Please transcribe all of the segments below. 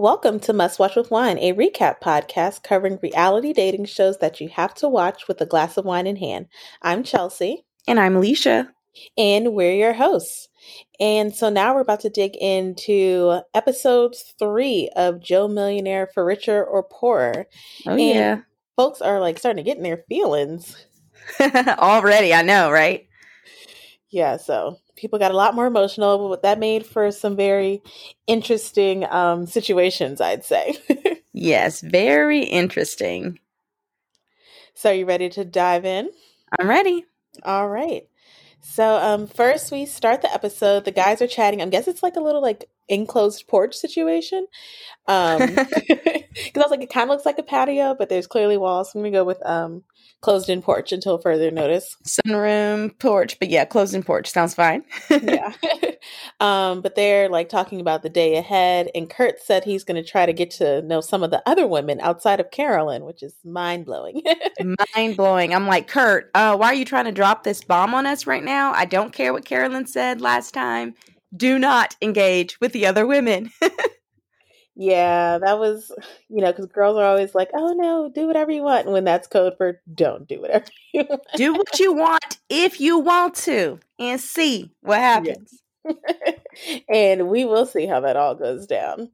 Welcome to Must Watch with Wine, a recap podcast covering reality dating shows that you have to watch with a glass of wine in hand. I'm Chelsea. And I'm Alicia. And we're your hosts. And so now we're about to dig into episode three of Joe Millionaire for Richer or Poorer. Oh, and yeah. Folks are like starting to get in their feelings. Already, I know, right? Yeah, so people got a lot more emotional, but that made for some very interesting um, situations, I'd say. yes, very interesting. So, are you ready to dive in? I'm ready. All right. So, um, first we start the episode. The guys are chatting. I guess it's like a little like enclosed porch situation. Um, because I was like, it kind of looks like a patio, but there's clearly walls. So I'm gonna go with um closed in porch until further notice. Sunroom porch, but yeah, closed in porch sounds fine. yeah. um, but they're like talking about the day ahead, and Kurt said he's going to try to get to know some of the other women outside of Carolyn, which is mind blowing. mind blowing. I'm like, Kurt, uh, why are you trying to drop this bomb on us right now? I don't care what Carolyn said last time. Do not engage with the other women. Yeah, that was, you know, because girls are always like, oh no, do whatever you want. And when that's code for don't do whatever you want. Do what you want if you want to and see what happens. Yes. and we will see how that all goes down.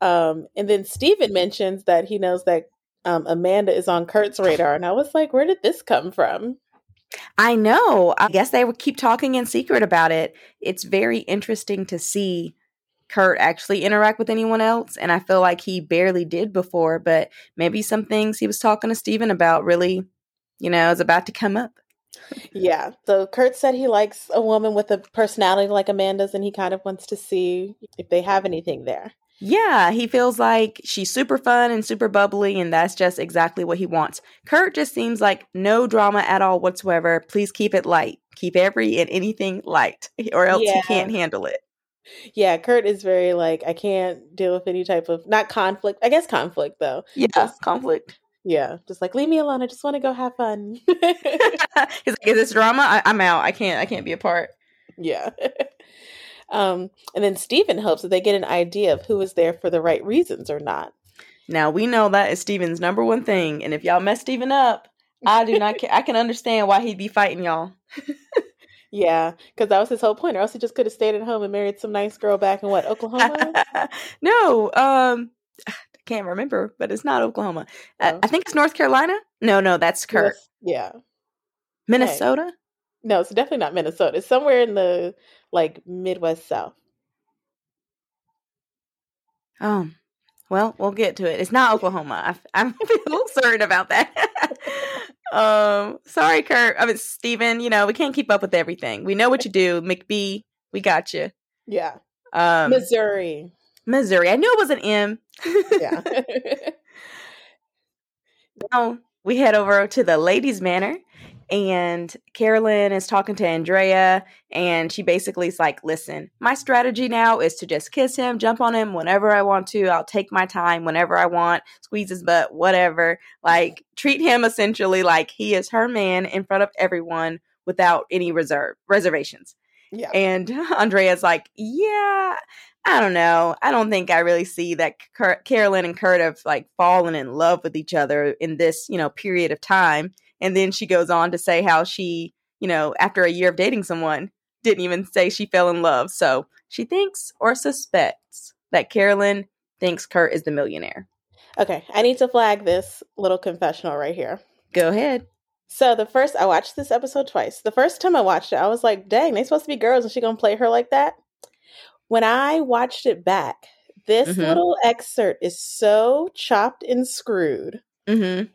Um, and then Steven mentions that he knows that um, Amanda is on Kurt's radar. And I was like, where did this come from? I know. I guess they would keep talking in secret about it. It's very interesting to see Kurt actually interact with anyone else. And I feel like he barely did before, but maybe some things he was talking to Steven about really, you know, is about to come up. Yeah. So Kurt said he likes a woman with a personality like Amanda's and he kind of wants to see if they have anything there. Yeah, he feels like she's super fun and super bubbly, and that's just exactly what he wants. Kurt just seems like no drama at all whatsoever. Please keep it light. Keep every and anything light, or else yeah. he can't handle it yeah, Kurt is very like I can't deal with any type of not conflict. I guess conflict though. Yeah, just, conflict. Yeah, just like leave me alone. I just want to go have fun. He's like, is this drama? I, I'm out. I can't. I can't be a part. Yeah. um, and then Steven hopes that they get an idea of who is there for the right reasons or not. Now we know that is Steven's number one thing, and if y'all mess Steven up, I do not. Ca- I can understand why he'd be fighting y'all. Yeah, because that was his whole point. Or else he just could have stayed at home and married some nice girl back in what Oklahoma. no, um, I can't remember, but it's not Oklahoma. Oh. I think it's North Carolina. No, no, that's Kurt. Yes. Yeah, Minnesota. Hey. No, it's definitely not Minnesota. It's somewhere in the like Midwest South. Oh, well, we'll get to it. It's not Oklahoma. I, a little certain about that. Um, sorry, Kurt. I mean, Steven, you know, we can't keep up with everything. We know what you do. McBee, we got you. Yeah. Um, Missouri. Missouri. I knew it was an M. yeah. now we head over to the ladies' manor and Carolyn is talking to Andrea, and she basically is like, Listen, my strategy now is to just kiss him, jump on him whenever I want to. I'll take my time whenever I want, squeeze his butt, whatever. Like, treat him essentially like he is her man in front of everyone without any reserve reservations. Yeah. And Andrea's like, Yeah, I don't know. I don't think I really see that Kurt, Carolyn and Kurt have like fallen in love with each other in this, you know, period of time. And then she goes on to say how she, you know, after a year of dating someone, didn't even say she fell in love. So she thinks or suspects that Carolyn thinks Kurt is the millionaire. Okay, I need to flag this little confessional right here. Go ahead. So the first I watched this episode twice. The first time I watched it, I was like, dang, they supposed to be girls and she gonna play her like that? When I watched it back, this mm-hmm. little excerpt is so chopped and screwed. Mm-hmm.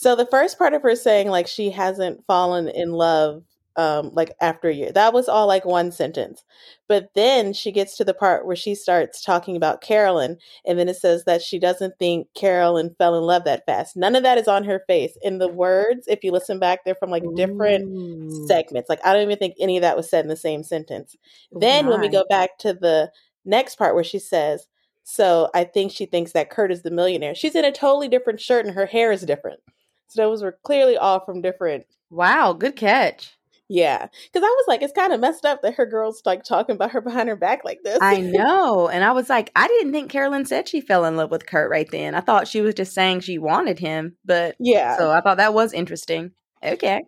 So the first part of her saying like she hasn't fallen in love um like after a year. That was all like one sentence. But then she gets to the part where she starts talking about Carolyn and then it says that she doesn't think Carolyn fell in love that fast. None of that is on her face. In the words, if you listen back, they're from like different Ooh. segments. Like I don't even think any of that was said in the same sentence. Then when we go back to the next part where she says, so I think she thinks that Kurt is the millionaire. She's in a totally different shirt and her hair is different. So those were clearly all from different. Wow, good catch. Yeah, because I was like, it's kind of messed up that her girls like talking about her behind her back like this. I know. And I was like, I didn't think Carolyn said she fell in love with Kurt right then. I thought she was just saying she wanted him. But yeah. So I thought that was interesting. Okay.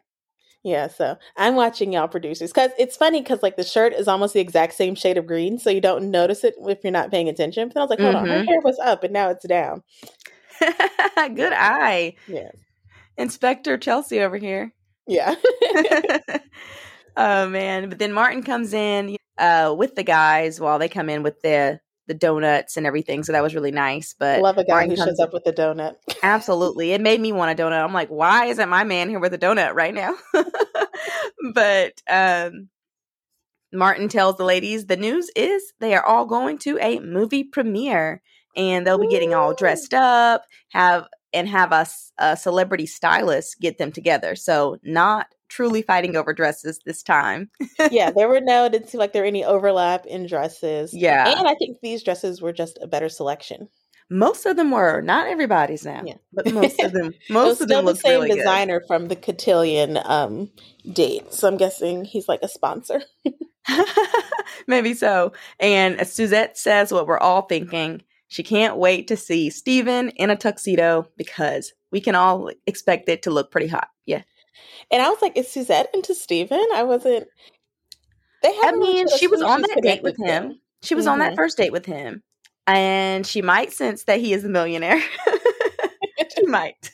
Yeah, so I'm watching y'all producers because it's funny because like the shirt is almost the exact same shade of green, so you don't notice it if you're not paying attention. But I was like, hold mm-hmm. on, her hair was up and now it's down. Good eye. Yeah. Inspector Chelsea over here. Yeah. oh man! But then Martin comes in uh, with the guys while they come in with the the donuts and everything. So that was really nice. But love a guy Martin who shows up with a donut. absolutely, it made me want a donut. I'm like, why isn't my man here with a donut right now? but um, Martin tells the ladies the news is they are all going to a movie premiere and they'll be getting all dressed up, have and have us a celebrity stylist get them together. So not truly fighting over dresses this time. yeah, there were no didn't seem like there were any overlap in dresses. Yeah. And I think these dresses were just a better selection. Most of them were, not everybody's now. Yeah. But most of them most of them the same really designer good. from the cotillion um date. So I'm guessing he's like a sponsor. Maybe so. And Suzette says what we're all thinking. She can't wait to see Steven in a tuxedo because we can all expect it to look pretty hot. Yeah. And I was like, is Suzette into Steven? I wasn't. They I mean, she was on that date with him. She was mm-hmm. on that first date with him. And she might sense that he is a millionaire. she might.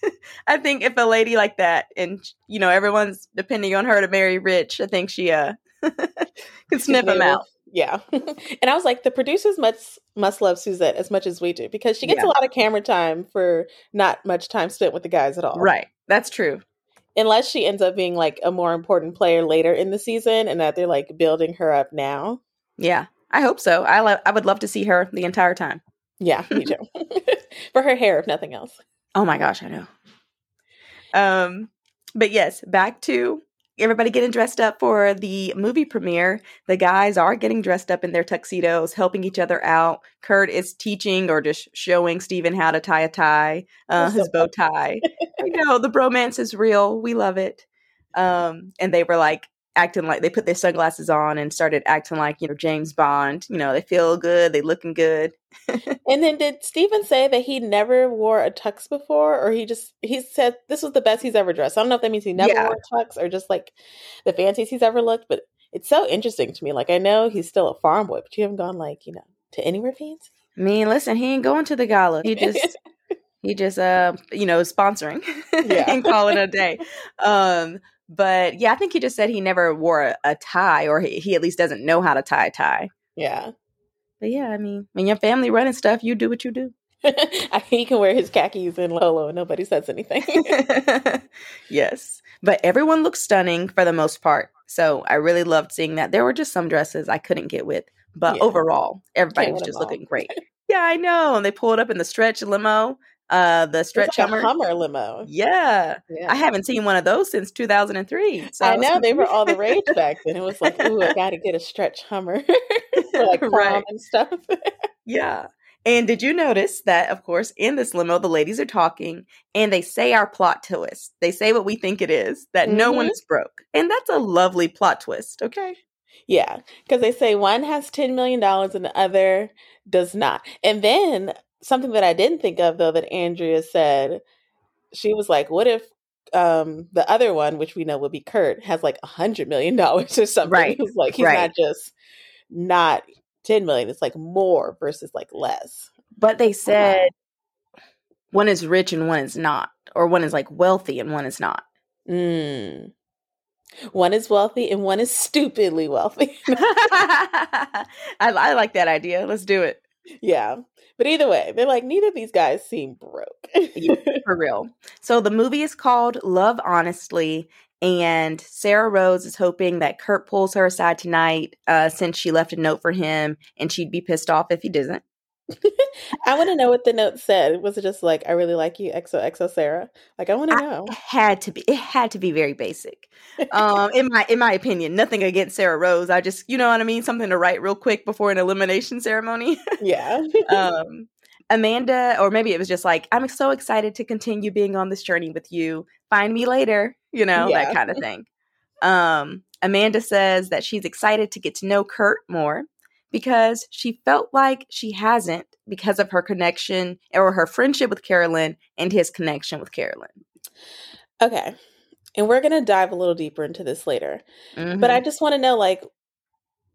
I think if a lady like that, and you know, everyone's depending on her to marry rich, I think she uh can sniff him out. Yeah. and I was like, the producers must must love Suzette as much as we do because she gets yeah. a lot of camera time for not much time spent with the guys at all. Right. That's true. Unless she ends up being like a more important player later in the season and that they're like building her up now. Yeah. I hope so. I lo- I would love to see her the entire time. Yeah, me too. for her hair if nothing else. Oh my gosh, I know. Um but yes, back to everybody getting dressed up for the movie premiere. The guys are getting dressed up in their tuxedos, helping each other out. Kurt is teaching or just showing Steven how to tie a tie, uh, his bow tie. you know, the bromance is real. We love it. Um, and they were like acting like they put their sunglasses on and started acting like you know James Bond. You know, they feel good, they looking good. and then did Steven say that he never wore a tux before, or he just he said this was the best he's ever dressed? I don't know if that means he never yeah. wore a tux or just like the fanciest he's ever looked, but it's so interesting to me. Like I know he's still a farm boy, but you haven't gone like you know to anywhere fancy. I mean, listen, he ain't going to the gala. He just he just uh you know sponsoring yeah. and calling a day. Um but yeah, I think he just said he never wore a, a tie, or he, he, at least doesn't know how to tie a tie. Yeah. But yeah, I mean, when your family running stuff, you do what you do. he can wear his khakis and Lolo and nobody says anything. yes. But everyone looks stunning for the most part. So I really loved seeing that. There were just some dresses I couldn't get with. But yeah. overall, everybody was just looking great. yeah, I know. And they pulled up in the stretch limo uh the stretch like Hummer. Hummer limo. Yeah. yeah. I haven't seen one of those since 2003. So I, know they were all the rage back then. It was like, ooh, I got to get a stretch Hummer for like prom right. and stuff. yeah. And did you notice that, of course, in this limo, the ladies are talking and they say our plot twist. They say what we think it is, that mm-hmm. no one is broke. And that's a lovely plot twist, okay? Yeah, because they say one has $10 million and the other does not. And then something that I didn't think of though that Andrea said, she was like, "What if um the other one, which we know will be Kurt, has like a hundred million dollars or something?" Right. He's like he's right. not just not ten million; it's like more versus like less. But they said one is rich and one is not, or one is like wealthy and one is not. Mm. One is wealthy and one is stupidly wealthy. I, I like that idea. Let's do it. Yeah. But either way, they're like, neither of these guys seem broke. yeah, for real. So the movie is called Love Honestly. And Sarah Rose is hoping that Kurt pulls her aside tonight uh, since she left a note for him and she'd be pissed off if he doesn't. I want to know what the note said. Was it just like "I really like you, XOXO Sarah"? Like I want to know. It had to be. It had to be very basic. Um, in my in my opinion, nothing against Sarah Rose. I just, you know what I mean, something to write real quick before an elimination ceremony. yeah. um, Amanda, or maybe it was just like, "I'm so excited to continue being on this journey with you. Find me later." You know yeah. that kind of thing. Um, Amanda says that she's excited to get to know Kurt more because she felt like she hasn't because of her connection or her friendship with Carolyn and his connection with Carolyn. Okay. And we're going to dive a little deeper into this later. Mm-hmm. But I just want to know like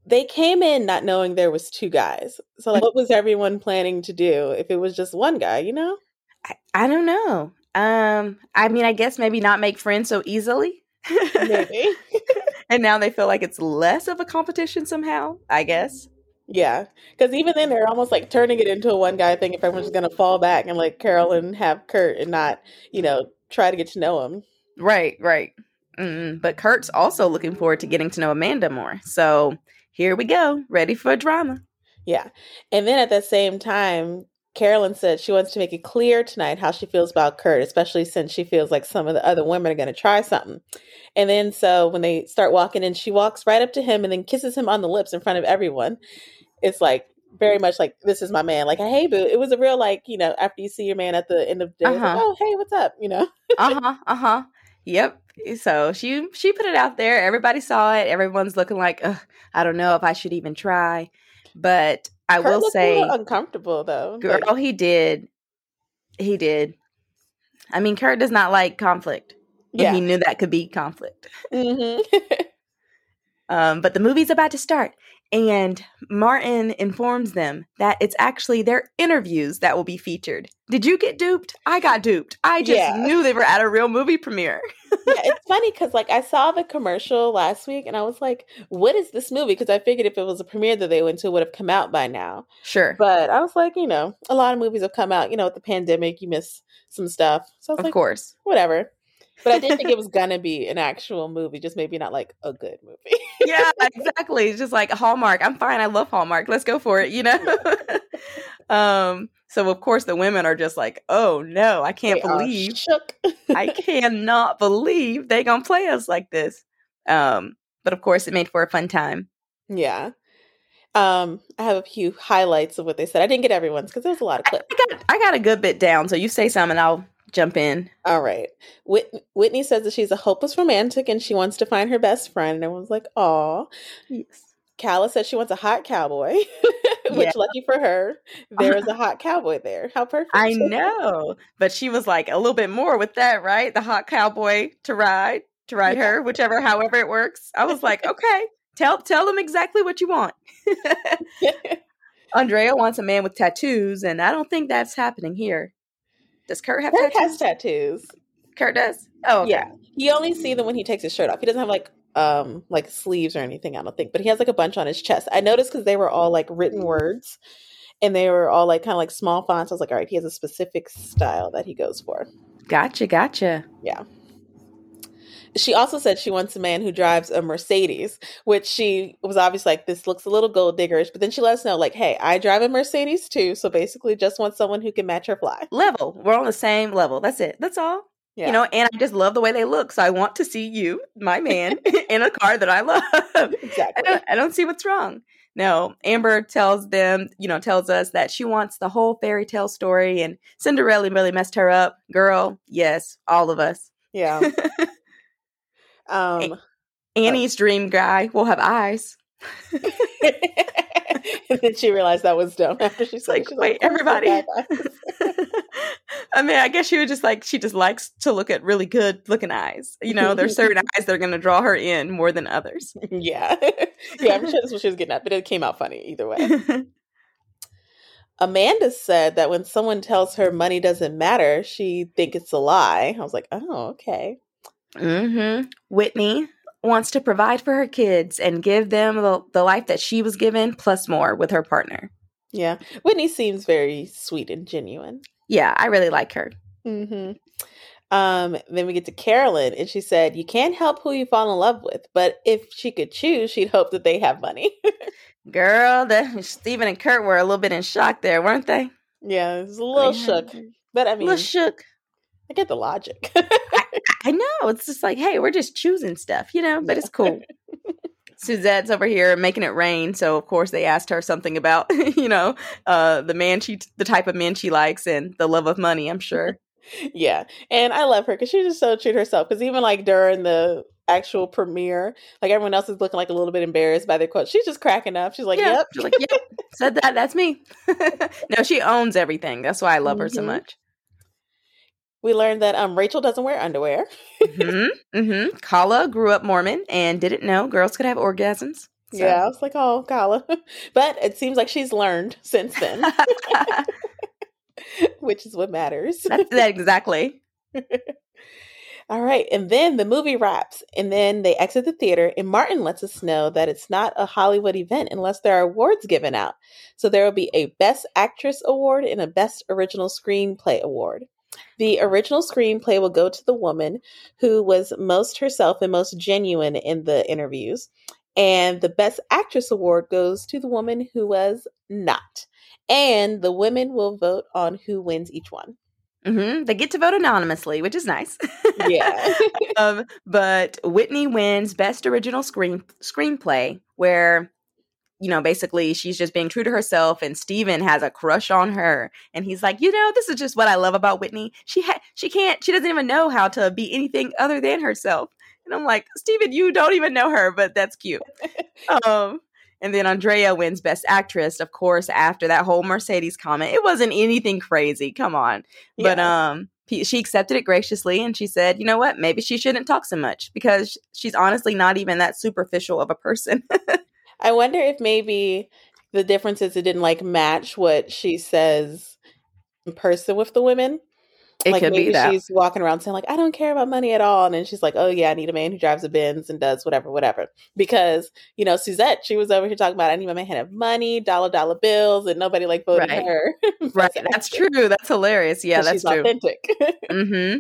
they came in not knowing there was two guys. So like what was everyone planning to do if it was just one guy, you know? I, I don't know. Um I mean I guess maybe not make friends so easily. maybe. and now they feel like it's less of a competition somehow, I guess. Yeah, because even then they're almost like turning it into a one guy thing. If everyone's going to fall back and like Carolyn have Kurt and not, you know, try to get to know him. Right, right. mm But Kurt's also looking forward to getting to know Amanda more. So here we go, ready for drama. Yeah, and then at the same time, Carolyn said she wants to make it clear tonight how she feels about Kurt, especially since she feels like some of the other women are going to try something. And then so when they start walking in, she walks right up to him and then kisses him on the lips in front of everyone. It's like very much like this is my man. Like, hey, boo. It was a real like you know after you see your man at the end of the day, uh-huh. like, oh hey, what's up? You know. uh huh. Uh huh. Yep. So she she put it out there. Everybody saw it. Everyone's looking like, I don't know if I should even try. But I Kurt will say uncomfortable though. Girl, like, he did. He did. I mean, Kurt does not like conflict. Yeah. he knew that could be conflict. Mm-hmm. um, but the movie's about to start. And Martin informs them that it's actually their interviews that will be featured. Did you get duped? I got duped. I just yeah. knew they were at a real movie premiere. Yeah, it's funny because like I saw the commercial last week and I was like, "What is this movie?" Because I figured if it was a premiere that they went to, it would have come out by now. Sure, but I was like, you know, a lot of movies have come out. You know, with the pandemic, you miss some stuff. So of like, Of course, whatever. But I did think it was gonna be an actual movie, just maybe not like a good movie. yeah, exactly. It's just like Hallmark. I'm fine. I love Hallmark. Let's go for it. You know. um. So of course the women are just like, oh no, I can't they believe. I cannot believe they gonna play us like this. Um. But of course, it made for a fun time. Yeah. Um, I have a few highlights of what they said. I didn't get everyone's because there's a lot of clips. I got, I got a good bit down. So you say something, I'll jump in. All right. Whit- Whitney says that she's a hopeless romantic and she wants to find her best friend. And everyone's like, "Aw." Yes. Kala says she wants a hot cowboy, which yeah. lucky for her, uh-huh. there is a hot cowboy there. How perfect! I know, but she was like a little bit more with that, right? The hot cowboy to ride, to ride yeah. her, whichever, however it works. I was like, okay, tell tell them exactly what you want. Andrea wants a man with tattoos, and I don't think that's happening here. Does Kurt have Kurt tattoos? has tattoos. Kurt does. Oh, okay. yeah. You only see them when he takes his shirt off. He doesn't have like um like sleeves or anything. I don't think, but he has like a bunch on his chest. I noticed because they were all like written words, and they were all like kind of like small fonts. I was like, all right, he has a specific style that he goes for. Gotcha, gotcha. Yeah. She also said she wants a man who drives a Mercedes, which she was obviously like, this looks a little gold diggerish. But then she let us know, like, hey, I drive a Mercedes too. So basically, just want someone who can match her fly. Level. We're on the same level. That's it. That's all. Yeah. You know, and I just love the way they look. So I want to see you, my man, in a car that I love. Exactly. I don't, I don't see what's wrong. No, Amber tells them, you know, tells us that she wants the whole fairy tale story and Cinderella really messed her up. Girl, yes, all of us. Yeah. Um, Annie's uh, dream guy will have eyes. and then she realized that was dumb after she's like, she's wait, like, everybody. I mean, I guess she was just like she just likes to look at really good looking eyes. You know, there's certain eyes that are going to draw her in more than others. Yeah, yeah, I'm sure that's what she was getting at, but it came out funny either way. Amanda said that when someone tells her money doesn't matter, she thinks it's a lie. I was like, oh, okay. Mm-hmm. Whitney wants to provide for her kids and give them the, the life that she was given plus more with her partner. Yeah. Whitney seems very sweet and genuine. Yeah, I really like her. Mm-hmm. Um, then we get to Carolyn, and she said, You can't help who you fall in love with, but if she could choose, she'd hope that they have money. Girl, the Steven and Kurt were a little bit in shock there, weren't they? Yeah, it was a little shook. But I mean, a little shook. I get the logic. I, I, know. It's just like, hey, we're just choosing stuff, you know, but it's cool. Suzette's over here making it rain, so of course they asked her something about, you know, uh, the man she, the type of man she likes, and the love of money. I'm sure. yeah, and I love her because she's just so true to herself. Because even like during the actual premiere. Like everyone else is looking like a little bit embarrassed by their quote. She's just cracking up. She's like, Yeah. "Yep." She's like, yep, said that. That's me. no, she owns everything. That's why I love her so Mhm. much. We learned that um Rachel doesn't wear underwear. hmm hmm Kala grew up Mormon and didn't know girls could have orgasms. So- Yeah, I was like, "Oh, Kala," but it seems like she's learned since then, which is what matters. That's that exactly. All right, and then the movie wraps, and then they exit the theater, and Martin lets us know that it's not a Hollywood event unless there are awards given out. So there will be a Best Actress award and a Best Original Screenplay award. The original screenplay will go to the woman who was most herself and most genuine in the interviews, and the Best Actress award goes to the woman who was not. And the women will vote on who wins each one. hmm They get to vote anonymously, which is nice. Yeah. um, but Whitney wins Best Original Screen Screenplay, where you know basically she's just being true to herself, and Steven has a crush on her, and he's like, you know, this is just what I love about Whitney. She ha- she can't, she doesn't even know how to be anything other than herself. And I'm like, Steven, you don't even know her, but that's cute. um, and then Andrea wins Best Actress, of course, after that whole Mercedes comment. It wasn't anything crazy. Come on. But um she accepted it graciously and she said, "You know what? Maybe she shouldn't talk so much because she's honestly not even that superficial of a person." I wonder if maybe the difference is it didn't like match what she says in person with the women. it like could maybe be that. she's walking around saying like I don't care about money at all, and then she's like, oh yeah, I need a man who drives a Benz and does whatever, whatever. Because you know Suzette, she was over here talking about I need a man who have money, dollar dollar bills, and nobody like voted Right. her. Right, that's true. That's hilarious. Yeah, that's she's true. authentic. hmm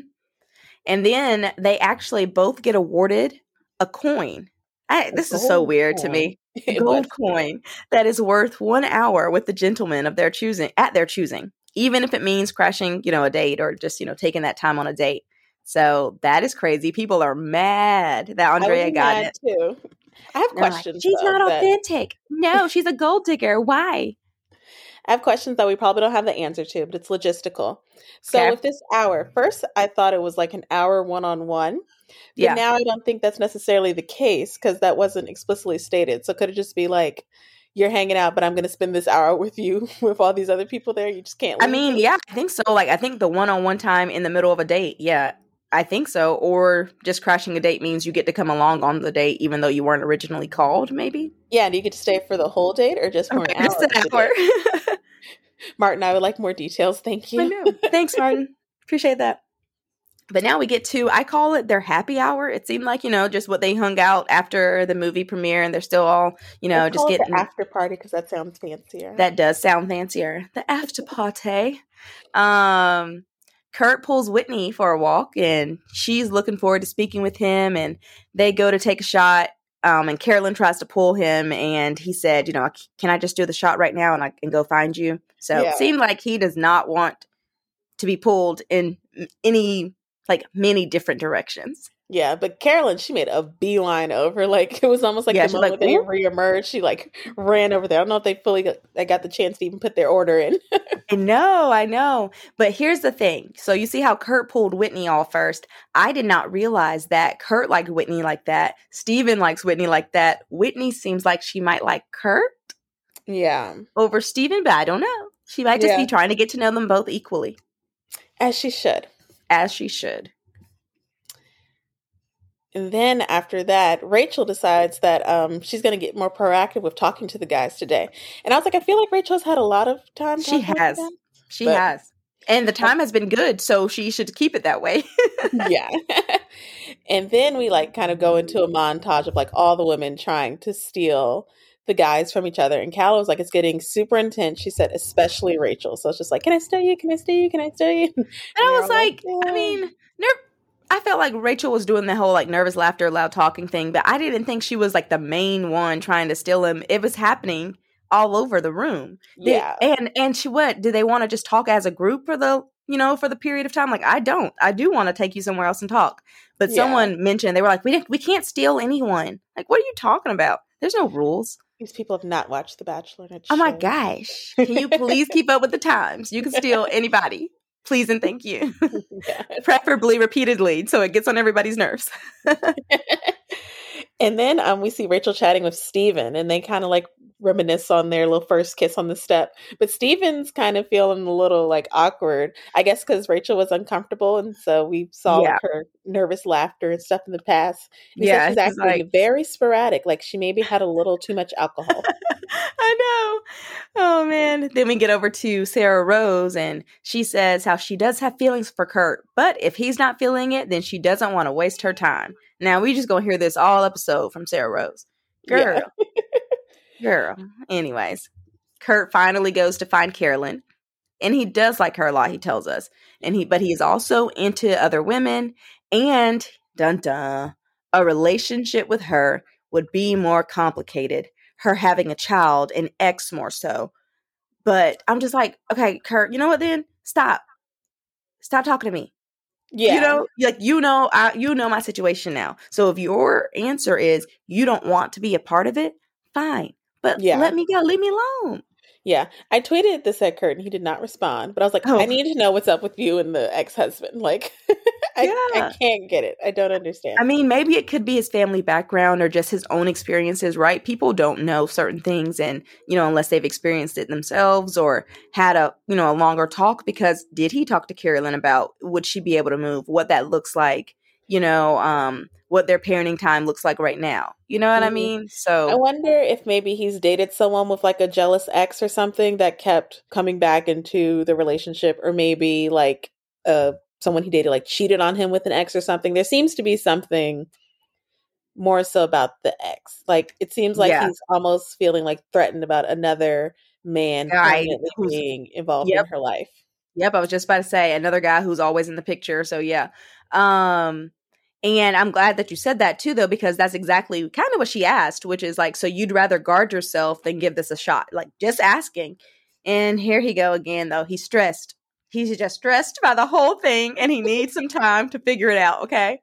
And then they actually both get awarded a coin. I, this is so weird to me. Gold coin that is worth one hour with the gentleman of their choosing at their choosing, even if it means crashing, you know, a date or just you know taking that time on a date. So that is crazy. People are mad that Andrea got mad it. too. I have They're like, questions. She's though, not authentic. No, she's a gold digger. Why? I have questions that we probably don't have the answer to, but it's logistical. So Okay. with this hour, first I thought it was like an hour one on one. But Yeah. now I don't think that's necessarily the case because that wasn't explicitly stated. So could it just be like you're hanging out, but I'm going to spend this hour with you with all these other people there? You just can't. I mean, yeah, I think so. Like, I think the one on one time in the middle of a date, yeah, I think so. Or just crashing a date means you get to come along on the date, even though you weren't originally called, maybe. yeah. Do you get to stay for the whole date or just for Okay, an hour? just an hour. Martin, I would like more details. Thank I you. know. Thanks, Martin. Appreciate that. But now we get to, I call it their happy hour. It seemed like, you know, just what they hung out after the movie premiere and they're still all, you know, just getting. the after party because that sounds fancier. That does sound fancier. The after party. Um, Kurt pulls Whitney for a walk, and she's looking forward to speaking with him. And they go to take a shot. Um, and Carolyn tries to pull him, and he said, "You know, can I just do the shot right now, and I can go find you?" So Yeah. it seemed like he does not want to be pulled in any like many different directions. Yeah, but Carolyn, she made a beeline over. Like it was almost like Yeah, the moment like, they reemerged. She like ran over there. I don't know if they fully got, they got the chance to even put their order in. I know, I know. But here's the thing. So you see how Kurt pulled Whitney off first. I did not realize that Kurt liked Whitney like that. Steven likes Whitney like that. Whitney seems like she might like Kurt yeah, over Steven, but I don't know. She might just Yeah. be trying to get to know them both equally, as she should. as she should. And then after that, Rachel decides that um, she's going to get more proactive with talking to the guys today. And I was like, I feel like Rachel's had a lot of time. She has. them. She But- has. And the time has been good, so she should keep it that way. yeah. and then we like kind of go into a montage of like all the women trying to steal the guys from each other. And Kala was like, it's getting super intense. She said, especially Rachel. So it's just like, can I steal you? Can I steal you? Can I steal you? And I was like, like, I mean, ner- I felt like Rachel was doing the whole like nervous laughter, loud talking thing, but I didn't think she was like the main one trying to steal him. It was happening all over the room. They- yeah. and and she what? Do they want to just talk as a group for the you know for the period of time? Like I don't. I do want to take you somewhere else and talk. But Yeah. someone mentioned they were like, we didn't, we can't steal anyone. Like, what are you talking about? There's no rules. These people have not watched The Bachelor. Oh my shows. gosh! Can you please keep up with the times? You can steal anybody. Please and thank you. Yeah. preferably repeatedly so it gets on everybody's nerves. And then um, we see Rachel chatting with Steven, and they kind of like reminisce on their little first kiss on the step. But Steven's kind of feeling a little like awkward, I guess, because Rachel was uncomfortable, and so we saw Yeah. her nervous laughter and stuff in the past. And Yeah, she's he's acting like- very sporadic, like she maybe had a little too much alcohol. I know. Oh man. Then we get over to Sarah Rose and she says how she does have feelings for Kurt, but if he's not feeling it, then she doesn't want to waste her time. Now we just gonna hear this all episode from Sarah Rose. Girl. Yeah. Girl. Mm-hmm. Anyways, Kurt finally goes to find Carolyn. And he does like her a lot, he tells us. And he but he is also into other women and dun dun a relationship with her would be more complicated. Her having a child and X more so. But I'm just like, okay, Kurt, you know what then? Stop. Stop talking to me. Yeah. You know, like you know, I you know my situation now. So if your answer is you don't want to be a part of it, fine. But Yeah. let me go. Leave me alone. Yeah, I tweeted this at Kurt and he did not respond. But I was like, Oh. I need to know what's up with you and the ex husband. Like, I, Yeah. I can't get it. I don't understand. I mean, maybe it could be his family background or just his own experiences, right? People don't know certain things and, you know, unless they've experienced it themselves or had a, you know, a longer talk because did he talk to Carolyn about would she be able to move, what that looks like, you know, um what their parenting time looks like right now. You know what I Mhm. mean? So I wonder if maybe he's dated someone with like a jealous ex or something that kept coming back into the relationship, or maybe like uh someone he dated like cheated on him with an ex or something. There seems to be something more so about the ex. Like it seems like Yeah. he's almost feeling like threatened about another man Guy being involved Yep. in her life. Yep, I was just about to say another guy who's always in the picture. So yeah. Um and I'm glad that you said that too though because that's exactly kind of what she asked, which is like so you'd rather guard yourself than give this a shot. Like just asking. And here he go again though. He's stressed. He's just stressed by the whole thing and he needs some time to figure it out, okay?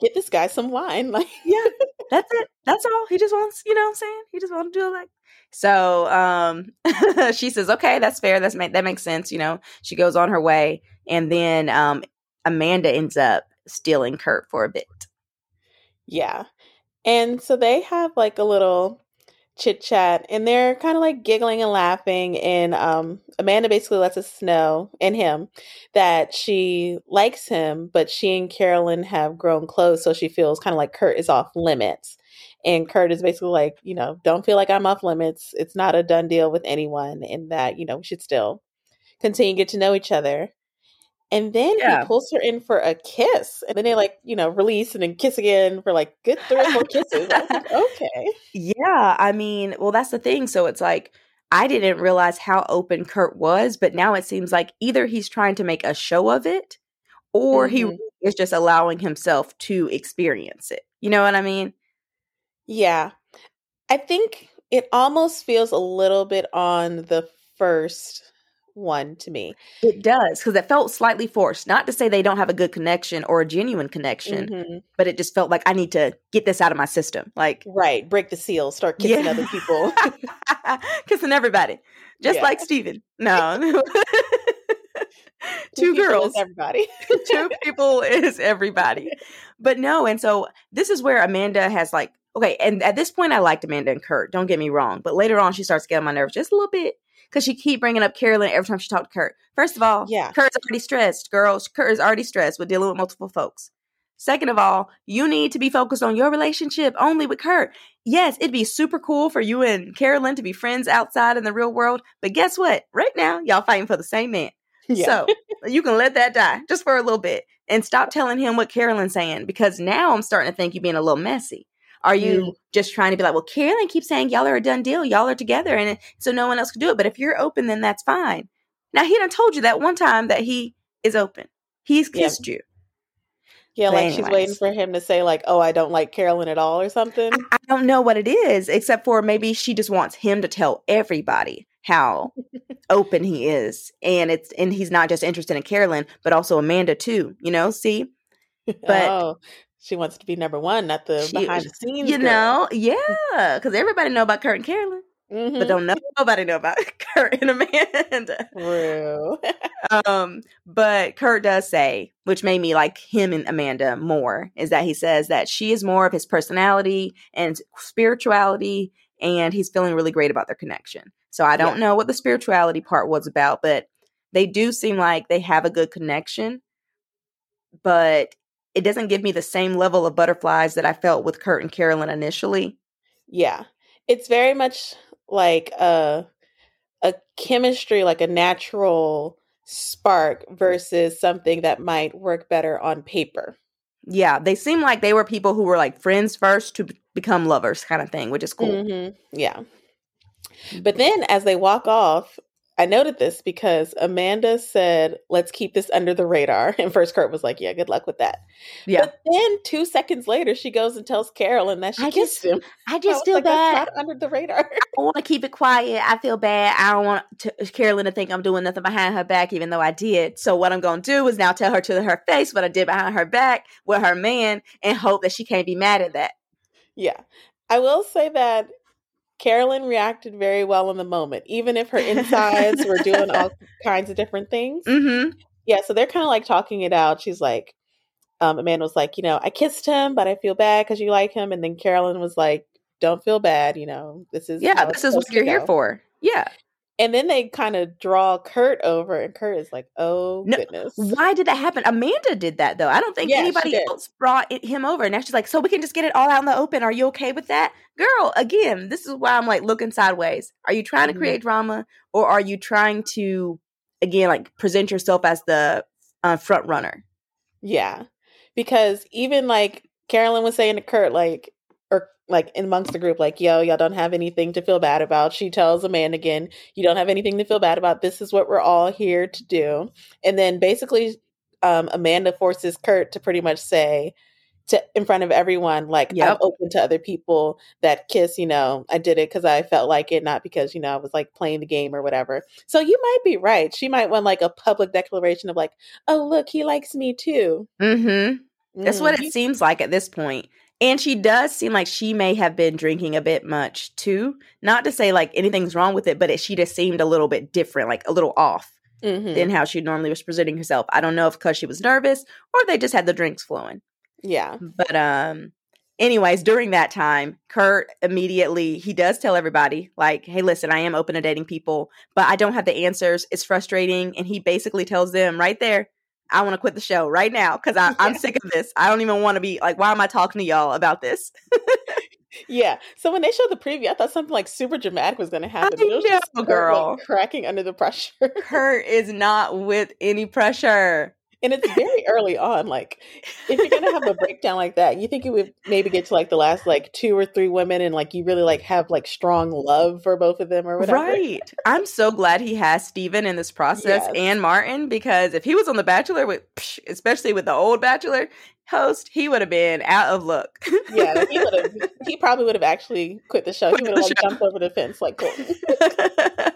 Get this guy some wine. Like Yeah. That's it. That's all. He just wants, you know what I'm saying? He just wants to do it like so um she says, "Okay, that's fair. That's ma- that makes sense, you know." She goes on her way and then um Amanda ends up stealing Kurt for a bit. Yeah. And so they have like a little chit chat and they're kind of like giggling and laughing. And um, Amanda basically lets us know and him that she likes him, but she and Carolyn have grown close. So she feels kind of like Kurt is off limits. And Kurt is basically like, you know, don't feel like I'm off limits. It's not a done deal with anyone, and that, you know, we should still continue to get to know each other. And then Yeah. he pulls her in for a kiss. And then they like, you know, release and then kiss again for like good three or four kisses. I was like, okay. Yeah, I mean, well that's the thing. So it's like I didn't realize how open Kurt was, but now it seems like either he's trying to make a show of it or he Mhm. is just allowing himself to experience it. You know what I mean? Yeah. I think it almost feels a little bit on the first one to me. It does because it felt slightly forced. Not to say they don't have a good connection or a genuine connection, Mhm. but it just felt like I need to get this out of my system. Like Right. Break the seal, start kissing Yeah. other people. kissing everybody, just Yeah. like Steven. No, two is girls, Everybody. two people is everybody. But no, and so this is where Amanda has like okay, and at this point I liked Amanda and Kurt. Don't get me wrong, but later on she starts getting my nerves just a little bit because she keep bringing up Carolyn every time she talked to Kurt. First of all, Yeah. Kurt's already stressed, girls. Kurt is already stressed with dealing with multiple folks. Second of all, you need to be focused on your relationship only with Kurt. Yes, it'd be super cool for you and Carolyn to be friends outside in the real world, but guess what? Right now, y'all fighting for the same man. Yeah. So you can let that die just for a little bit and stop telling him what Carolyn's saying because now I'm starting to think you're being a little messy. Are you Mm. just trying to be like, well, Carolyn keeps saying y'all are a done deal, y'all are together, and so no one else can do it. But if you're open, then that's fine. Now he done told you that one time that he is open. He's Yeah. kissed you. yeah, but like she's waiting for him to say, like, oh, I don't like Carolyn at all or something. I don't know what it is, except for maybe she just wants him to tell everybody how open he is, and it's and he's not just interested in Carolyn, but also Amanda too. You know, see, but- oh, she wants to be number one, not the She- behind the scenes. you know, yeah, because everybody know about Kurt and Carolyn, hmm but don't know nobody know about Kurt and Amanda. True. um, but Kurt does say, which made me like him and Amanda more, is that he says that she is more of his personality and spirituality, and he's feeling really great about their connection. So I don't Yeah. know what the spirituality part was about, but they do seem like they have a good connection. But it doesn't give me the same level of butterflies that I felt with Kurt and Carolyn initially. Yeah. It's very much like a a chemistry, like a natural spark versus something that might work better on paper. Yeah, they seem like they were people who were like friends first to b- become lovers, kind of thing, which is cool. Mhm. Yeah. But then as they walk off, I noted this because Amanda said, let's keep this under the radar. And first Kurt was like, yeah, good luck with that. Yeah, But then two seconds later, she goes and tells Carolyn that she I kissed just- him. I I just was feel like, bad. under the radar. I want to keep it quiet. I feel bad. I don't want to, uh, Carolyn to think I'm doing nothing behind her back, even though I did. So what I'm going to do is now tell her to her face what I did behind her back with her man, and hope that she can't be mad at that. yeah. I will say that Carolyn reacted very well in the moment, even if her insides were doing all kinds of different things. Mm-hmm. Yeah, so they're kind of like talking it out. She's like, um, Amanda was like, you know, I kissed him, but I feel bad because you like him. And then Carolyn was like, don't feel bad. You know, this is Yeah, this is what you're here for. Yeah. And then they kind of draw Kurt over, and Kurt is like, oh No, goodness. Why did that happen? Amanda did that though. I don't think Yeah, anybody else brought it, him over. And now she's like, so we can just get it all out in the open. Are you okay with that? Girl, again, this is why I'm like looking sideways. Are you trying to Mhm. create drama or are you trying to, again, like present yourself as the uh, front runner? Yeah, because even like Carolyn was saying to Kurt, like, like in amongst the group, like, yo, y'all don't have anything to feel bad about. She tells Amanda again, you don't have anything to feel bad about. This is what we're all here to do. And then basically, um, Amanda forces Kurt to pretty much say, to in front of everyone, like I'm open to other people that kiss. You know, I did it because I felt like it, not because you know I was like playing the game or whatever. So you might be right. She might want like a public declaration of like, oh look, he likes me too. Mm-hmm. That's what Mhm. it seems like at this point. And she does seem like she may have been drinking a bit much too. Not to say like anything's wrong with it, but it, she just seemed a little bit different, like a little off. Mhm. than how she normally was presenting herself. I don't know if because she was nervous or they just had the drinks flowing. Yeah. But um anyways, during that time, Kurt immediately he does tell everybody like, "Hey, listen, I am open to dating people, but I don't have the answers. It's frustrating." And he basically tells them right there, "I want to quit the show right now I I'm sick of this. I don't even want to be like why am I talking to y'all about this?" Yeah. So when they showed the preview, I thought something like super dramatic was going to happen. I it was know, Kurt, girl. like, cracking under the pressure. Kurt is not with any pressure. And it's very early on. Like, if you're going to have a breakdown like that, you think you would maybe get to like the last like two or three women and like you really like have like strong love for both of them or whatever. Right. I'm so glad he has Steven in this process Yes. and Martin because if he was on The Bachelor, with, especially with the old Bachelor host, he would have been out of luck. Yeah. He would have, he probably would have actually quit the show. He would have like show. jumped over the fence like Colton.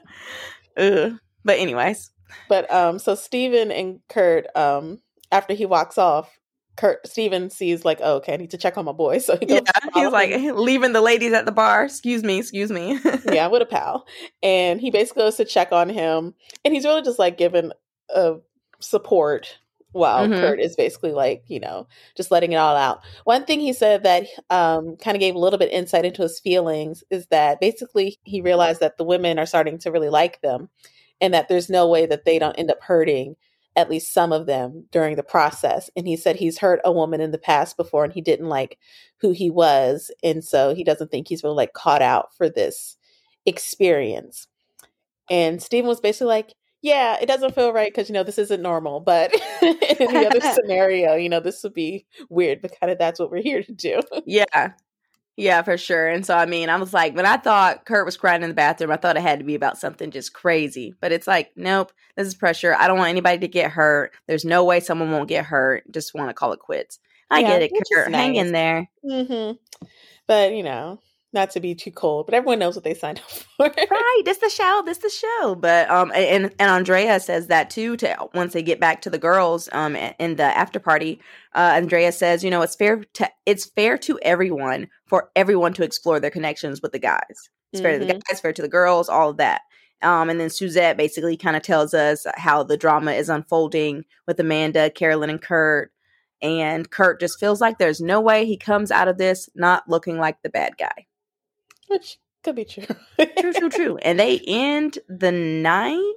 Ugh. But, anyways, But um, so Steven and Kurt, um, after he walks off, Kurt Steven sees like, oh, okay, I need to check on my boy. So he goes yeah, he's like him. leaving the ladies at the bar. Excuse me, excuse me. yeah, with a pal. And he basically goes to check on him. And he's really just like giving uh support while Mhm. Kurt is basically like, you know, just letting it all out. One thing he said that um kind of gave a little bit insight into his feelings is that basically he realized that the women are starting to really like them and that there's no way that they don't end up hurting at least some of them during the process. And he said he's hurt a woman in the past before and he didn't like who he was. And so he doesn't think he's really like caught out for this experience. And Steven was basically like, yeah, it doesn't feel right because, you know, this isn't normal. But in the other scenario, you know, this would be weird, but kind of that's what we're here to do. yeah. Yeah, for sure. And so, I mean, I was like, when I thought Kurt was crying in the bathroom, I thought it had to be about something just crazy. But it's like, nope, this is pressure. I don't want anybody to get hurt. There's no way someone won't get hurt. Just want to call it quits. I Yeah, get it, Kurt. Hang in there. hmm But, you know, not to be too cold, but everyone knows what they signed up for. right this the show this the show but um and and andrea says that too to once they get back to the girls um in the after party uh andrea says you know it's fair to it's fair to everyone for everyone to explore their connections with the guys it's fair to the Mhm. guys fair to the girls all of that Um, and then Suzette basically kind of tells us how the drama is unfolding with Amanda, Carolyn, and Kurt. And Kurt just feels like there's no way he comes out of this not looking like the bad guy. Which could be true. true, true, true. And they end the night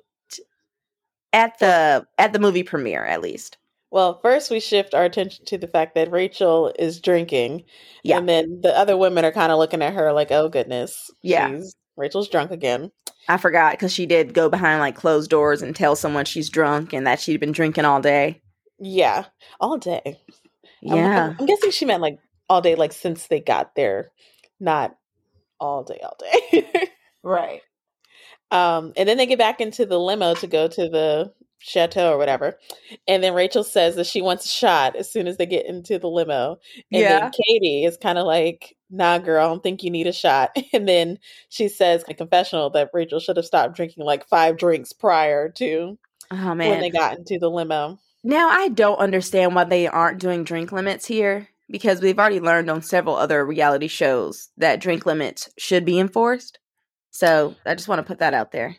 at the at the movie premiere, at least. Well, first we shift our attention to the fact that Rachel is drinking. Yeah. And then the other women are kind of looking at her like, oh goodness. Yeah. She's, Rachel's drunk again. I forgot because she did go behind like closed doors and tell someone she's drunk and that she'd been drinking all day. Yeah. All day. Yeah. I'm, I'm guessing she meant like all day, like since they got there, not all day, all day. right. Um, and then they get back into the limo to go to the chateau or whatever. And then Rachel says that she wants a shot as soon as they get into the limo. And Yeah. then Katie is kind of like, nah, girl, I don't think you need a shot. And then she says in a confessional that Rachel should have stopped drinking like five drinks prior to Oh when they got into the limo. Now I don't understand why they aren't doing drink limits here because we've already learned on several other reality shows that drink limits should be enforced. So I just want to put that out there.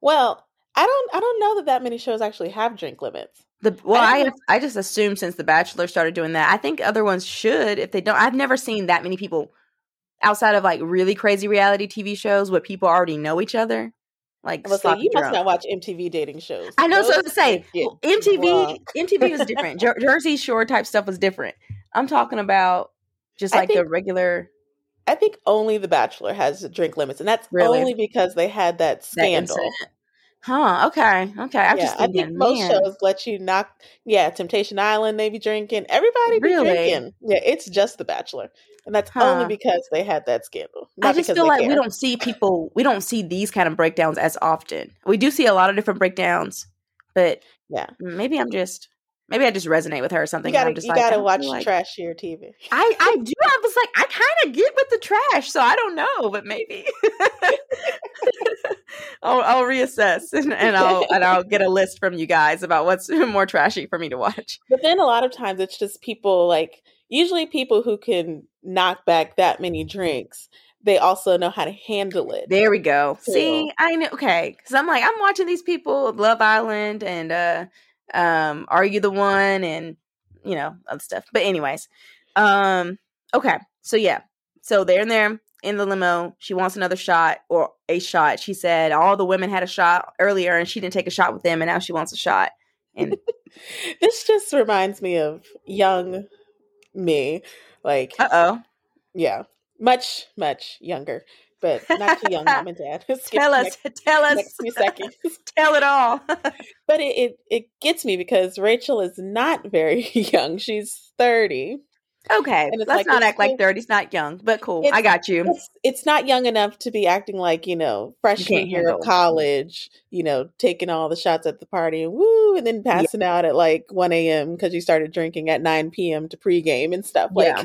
Well, I don't I don't know that that many shows actually have drink limits. The well, I I I, just assume since The Bachelor started doing that, I think other ones should. If they don't, I've never seen that many people outside of like really crazy reality TV shows where people already know each other. Like I was sloppy like, you must not watch MTV dating shows. I know, so I was Those gonna say MTV. drunk. MTV was different. Jer- Jersey Shore type stuff was different. I'm talking about just like the regular I think only The Bachelor has drink limits, and that's Really? only because they had that that scandal. incident. Huh? Okay. Okay. I'm yeah, just I think most man. shows let you knock. Yeah, Temptation Island, they be drinking. Everybody be Really? drinking. Yeah, it's just The Bachelor, and that's Huh. only because they had that scandal. Not I just feel like we don't see people. We don't see these kind of breakdowns as often. We do see a lot of different breakdowns, but Yeah. maybe I'm just maybe I just resonate with her or something. You gotta, I'm just you like, gotta watch like- trashier TV. I I do. I was like, I kind of get with the trash, so I don't know, but maybe I'll, I'll reassess and, and I'll and I'll get a list from you guys about what's more trashy for me to watch. But then a lot of times it's just people like usually people who can knock back that many drinks. They also know how to handle it. There we go. Cool. See, I know. Okay, because I'm like, I'm watching these people, Love Island, and uh, um, Are You the One, and you know other stuff. But anyways, um, okay, so yeah, so they're in there in the limo. She wants another shot or a shot. She said all the women had a shot earlier, and she didn't take a shot with them, and now she wants a shot. And this just reminds me of young me. Like uh oh, Yeah, much much younger, but not too young, mom and dad. Tell us, next, tell us, next few seconds. tell it all. But it, it it gets me because Rachel is not very young. She's thirty. okay, And it's let's like not act like thirty's not young, but cool. I got you. It's, it's not young enough to be acting like you know freshman year of college. You know, taking all the shots at the party and woo, and then passing out at like one a.m. because you started drinking at nine p.m. to pregame and stuff. Like, Yeah.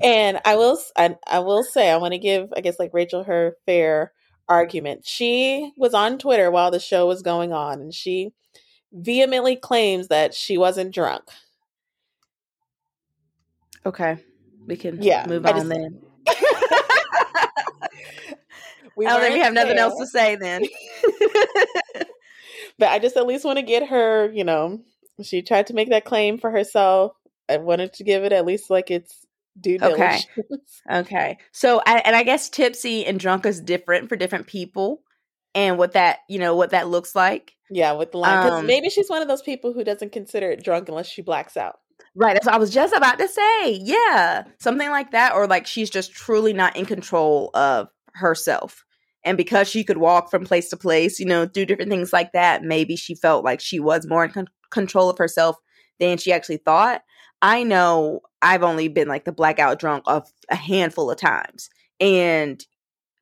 And I will, I, I will say, I want to give, I guess, like Rachel her fair argument. She was on Twitter while the show was going on, and she vehemently claims that she wasn't drunk. Okay, we can Yeah, move I on just- then. We I think we have nothing else to say then. but I just at least want to get her. You know, she tried to make that claim for herself. I wanted to give it at least like it's due Okay. diligence. okay, so I, and I guess tipsy and drunk is different for different people, and what that you know what that looks like. yeah, with the line Um, maybe she's one of those people who doesn't consider it drunk unless she blacks out. Right, that's what I was just about to say. Yeah, something like that, or like she's just truly not in control of herself. And because she could walk from place to place, you know, do different things like that, maybe she felt like she was more in con- control of herself than she actually thought. I know I've only been like the blackout drunk of a handful of times. And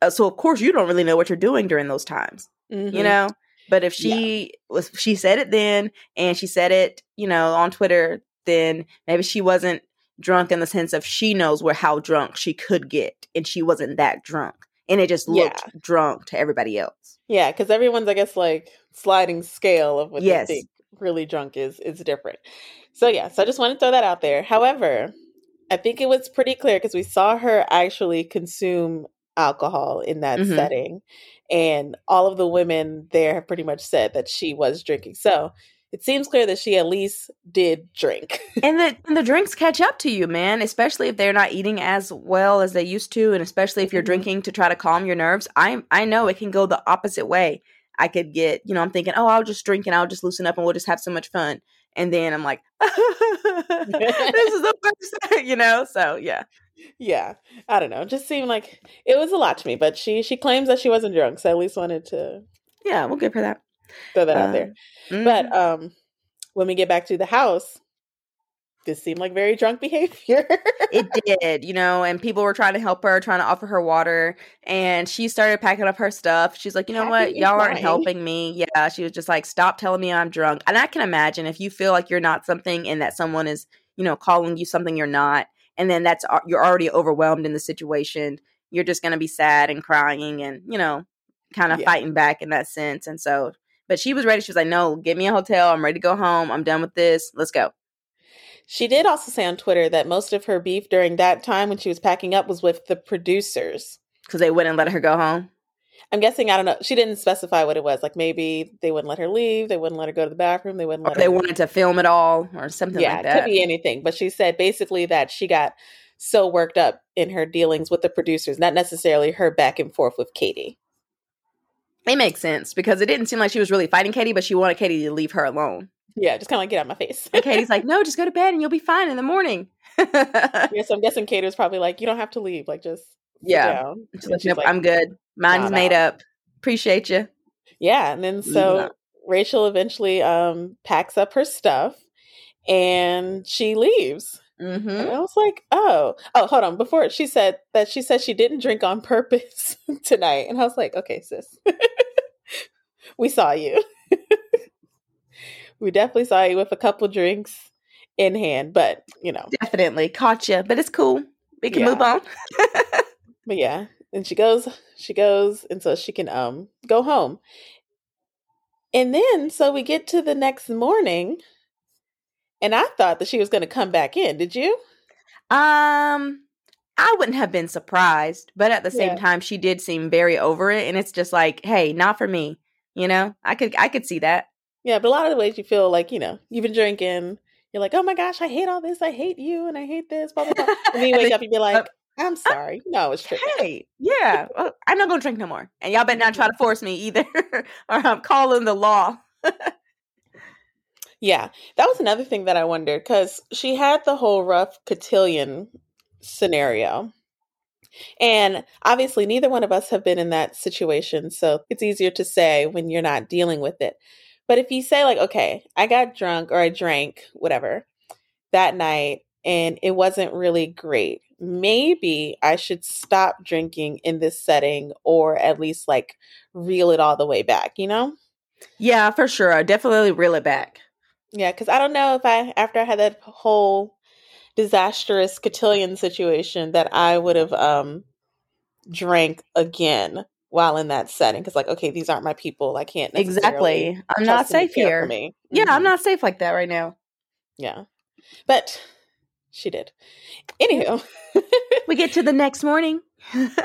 uh, so, of course, you don't really know what you're doing during those times Mhm. you know but if she was she said it then and she said it you know on twitter then maybe she wasn't drunk in the sense of she knows where how drunk she could get and she wasn't that drunk and it just looked drunk to everybody else Yeah, because everyone's, I guess, like sliding scale of what Yes. they think really drunk is is different. So yeah, so I just want to throw that out there. However, I think it was pretty clear because we saw her actually consume alcohol in that Mhm. setting, and all of the women there have pretty much said that she was drinking. So it seems clear that she at least did drink. and the and the drinks catch up to you, man, especially if they're not eating as well as they used to and especially if you're mm-hmm. drinking to try to calm your nerves. I I know it can go the opposite way. I could get, you know, I'm thinking, "Oh, I'll just drink and I'll just loosen up and we'll just have so much fun." And then I'm like, "This is the worst," you know? So, yeah. Yeah. I don't know. It just seemed like it was a lot to me, but she she claims that she wasn't drunk, so I at least wanted to Yeah, we'll give her that throw that uh, out there. Mm-hmm. But um, when we get back to the house, this seemed like very drunk behavior. it did, you know, and people were trying to help her, trying to offer her water, and she started packing up her stuff. She's like, you know what, y'all aren't helping me. Yeah, she was just like, stop telling me I'm drunk. And I can imagine if you feel like you're not something and that someone is, you know, calling you something you're not, and then that's you're already overwhelmed in the situation. You're just gonna be sad and crying and you know, kind of yeah. fighting back in that sense. And so but she was ready. She was like, no, get me a hotel. I'm ready to go home. I'm done with this. Let's go. She did also say on Twitter that most of her beef during that time when she was packing up was with the producers. Because they wouldn't let her go home? I'm guessing, I don't know. She didn't specify what it was. Like maybe they wouldn't let her leave. They wouldn't let her go to the bathroom. They wouldn't let or they wanted to film it all or something yeah, like that. it could be anything. But she said basically that she got so worked up in her dealings with the producers, not necessarily her back and forth with Katie. It makes sense because it didn't seem like she was really fighting Katie, but she wanted Katie to leave her alone. Yeah, just kind of like get out of my face. and Katie's like, no, just go to bed and you'll be fine in the morning. yeah, so I'm guessing Katie was probably like, you don't have to leave. Like, just yeah. Like, nope, like, I'm good. Mine's made up. Appreciate you. Yeah, and then so yeah. Rachel eventually um packs up her stuff and she leaves. Mm-hmm. And I was like, oh, oh, hold on. Before she said that she said she didn't drink on purpose tonight. And I was like, okay, sis, we saw you. We definitely saw you with a couple drinks in hand, but you know, definitely caught you, but it's cool. We can yeah. move on. but yeah, and she goes, she goes, and so she can um go home. And then, so we get to the next morning and I thought that she was going to come back in. Did you? Um, I wouldn't have been surprised, but at the same yeah. time, she did seem very over it, and it's just like, hey, not for me. You know, I could I could see that. Yeah, but a lot of the ways you feel like you know you've been drinking, you're like, oh my gosh, I hate all this, I hate you, and I hate this, blah blah blah. and then you wake up and be like, I'm oh, sorry, no, it's true. Hey, yeah, well, I'm not gonna drink no more, and y'all better not try to force me either, or I'm calling the law. Yeah, that was another thing that I wondered because she had the whole rough cotillion scenario. And obviously, neither one of us have been in that situation. So it's easier to say when you're not dealing with it. But if you say, like, okay, I got drunk or I drank, whatever, that night, and it wasn't really great, maybe I should stop drinking in this setting or at least like reel it all the way back, you know? Yeah, for sure. I definitely reel it back. Yeah, because I don't know if I, after I had that whole disastrous cotillion situation, that I would have um drank again while in that setting. Because, like, okay, these aren't my people. I can't exactly. I'm not safe here. Me. Yeah, mm-hmm. I'm not safe like that right now. Yeah, but she did. Anywho, we get to the next morning,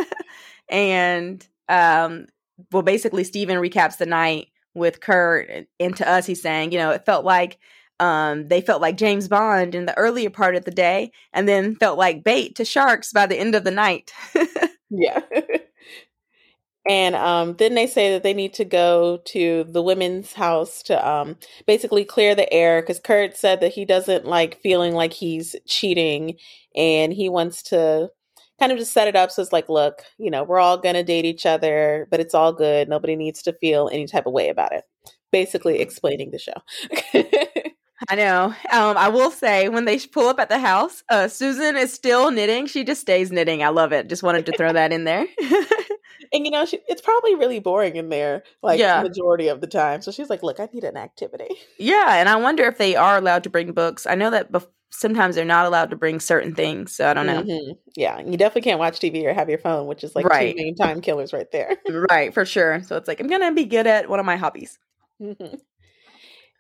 and um, well, basically, Steven recaps the night with Kurt and to us he's saying, you know, it felt like um, they felt like James Bond in the earlier part of the day and then felt like bait to sharks by the end of the night. yeah. and um, then they say that they need to go to the women's house to um, basically clear the air because Kurt said that he doesn't like feeling like he's cheating and he wants to kind of just set it up so it's like, look, you know, we're all gonna date each other, but it's all good. Nobody needs to feel any type of way about it. Basically, explaining the show. I know. Um, I will say when they pull up at the house, uh, Susan is still knitting. She just stays knitting. I love it. Just wanted to throw that in there. and you know, she, it's probably really boring in there, like yeah. majority of the time. So she's like, "Look, I need an activity." Yeah, and I wonder if they are allowed to bring books. I know that bef- sometimes they're not allowed to bring certain things. So I don't know. Mm-hmm. Yeah, you definitely can't watch TV or have your phone, which is like right. two main time killers right there. right, for sure. So it's like I'm gonna be good at one of my hobbies. Mm-hmm.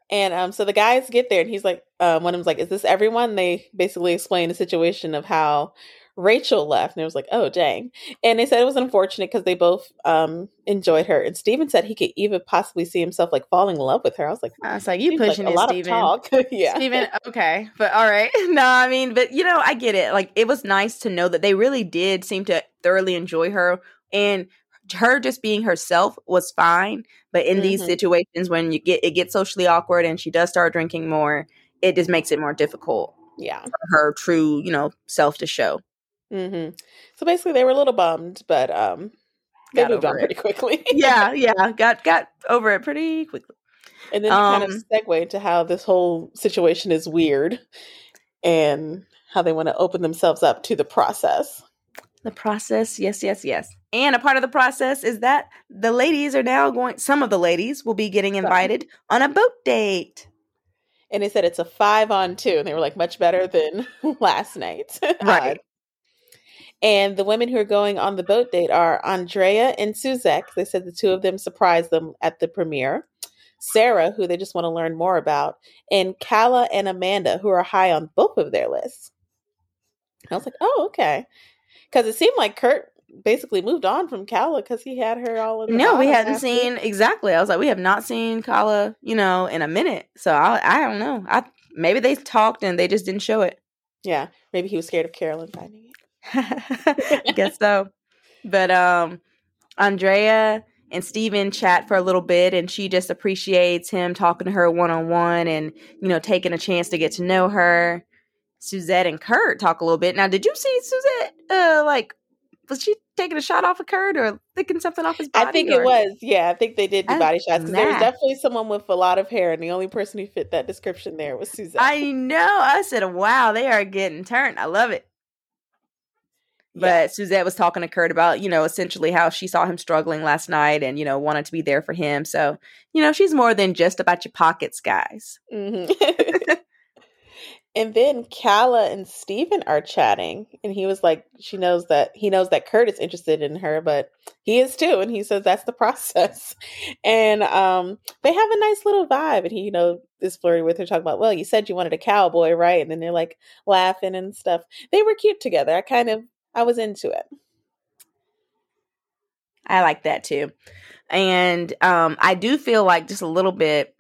And um, so the guys get there, and he's like, uh, one of them's like, "Is this everyone?" They basically explain the situation of how Rachel left, and it was like, oh dang. And they said it was unfortunate because they both um, enjoyed her. And Steven said he could even possibly see himself like falling in love with her. I was like, I was like, you seems like pushing a it, lot Steven. of talk. yeah, Steven, okay. But all right. No, I mean, but you know, I get it. Like it was nice to know that they really did seem to thoroughly enjoy her and her just being herself was fine. But in these Mhm. situations when you get it gets socially awkward and she does start drinking more, it just makes it more difficult yeah. for her true, you know, self to show. Hmm So basically, they were a little bummed, but um, they Got moved on over pretty quickly. yeah, yeah. Got got over it pretty quickly. And then you kind of Um, segue into how this whole situation is weird and how they want to open themselves up to the process. The process, yes, yes, yes. And a part of the process is that the ladies are now going some of the ladies will be getting invited on a boat date. And they said it's a five on two, and they were like, much better than last night. Right. And the women who are going on the boat date are Andrea and Suzette. They said the two of them surprised them at the premiere. Sarah, who they just want to learn more about, and Kala and Amanda, who are high on both of their lists. I was like, oh, okay. Because it seemed like Kurt basically moved on from Kala because he had her all in the No, we hadn't after. seen exactly. I was like, we have not seen Kala, you know, in a minute. So I, I don't know. I maybe they talked and they just didn't show it. Yeah, maybe he was scared of Carolyn finding it. I guess so. But um Andrea and Steven chat for a little bit and she just appreciates him talking to her one on one and, you know, taking a chance to get to know her. Suzette and Kurt talk a little bit. Now, did you see Suzette uh like was she taking a shot off of Kurt or licking something off his body? I think or- it was. Yeah, I think they did do body shots because there was definitely someone with a lot of hair, and the only person who fit that description there was Suzette. I know. I said, wow, they are getting turned. I love it. But Yeah. Suzette was talking to Kurt about, you know, essentially how she saw him struggling last night and, you know, wanted to be there for him. So, you know, she's more than just about your pockets, guys. Mhm. and then Kala and Steven are chatting, and he was like, "She knows that he knows that Kurt is interested in her, but he is too." And he says that's the process. And um, they have a nice little vibe, and he, you know, is flirting with her, talking about, "Well, you said you wanted a cowboy, right?" And then they're like laughing and stuff. They were cute together. I kind of, I was into it. I like that too. And um, I do feel like just a little bit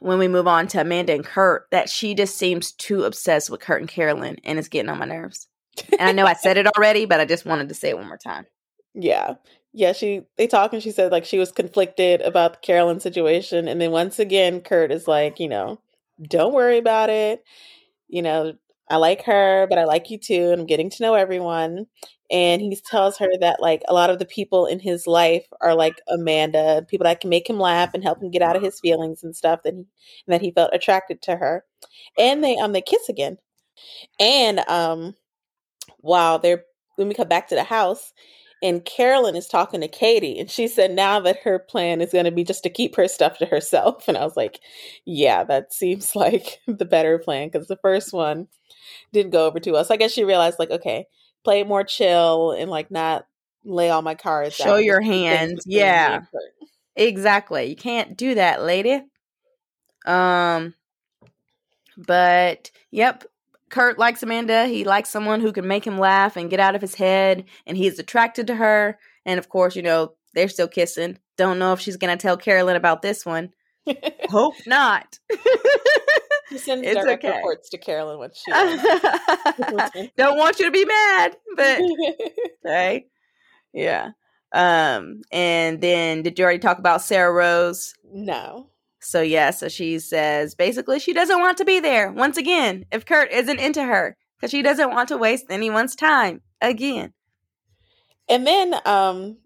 when we move on to Amanda and Kurt that she just seems too obsessed with Kurt and Carolyn and it's getting on my nerves. And I know I said it already, but I just wanted to say it one more time. Yeah. Yeah, she they talk and she said like she was conflicted about the Carolyn situation and then once again Kurt is like, you know, don't worry about it. You know, I like her, but I like you too and I'm getting to know everyone. And he tells her that like a lot of the people in his life are like Amanda, people that can make him laugh and help him get out of his feelings and stuff and that he felt attracted to her. And they um they kiss again. And um while they're when we come back to the house, and Carolyn is talking to Katie, and she said now that her plan is going to be just to keep her stuff to herself. And I was like, yeah, that seems like the better plan because the first one didn't go over too well. So I guess she realized, like, okay, play more chill and like not lay all my cards Show out. your Just keep things hand. Yeah. Exactly. You can't do that, lady. Um but yep, Kurt likes Amanda. He likes someone who can make him laugh and get out of his head and he's attracted to her and of course, you know, they're still kissing. Don't know if she's going to tell Carolyn about this one. Hope not. She sends It's direct okay. reports to Carolyn she. uh, Don't want you to be mad, but okay. Yeah. Um and then did you already talk about Sarah Rose? no. So yeah, so she says basically she doesn't want to be there once again if Kurt isn't into her because she doesn't want to waste anyone's time again. And then um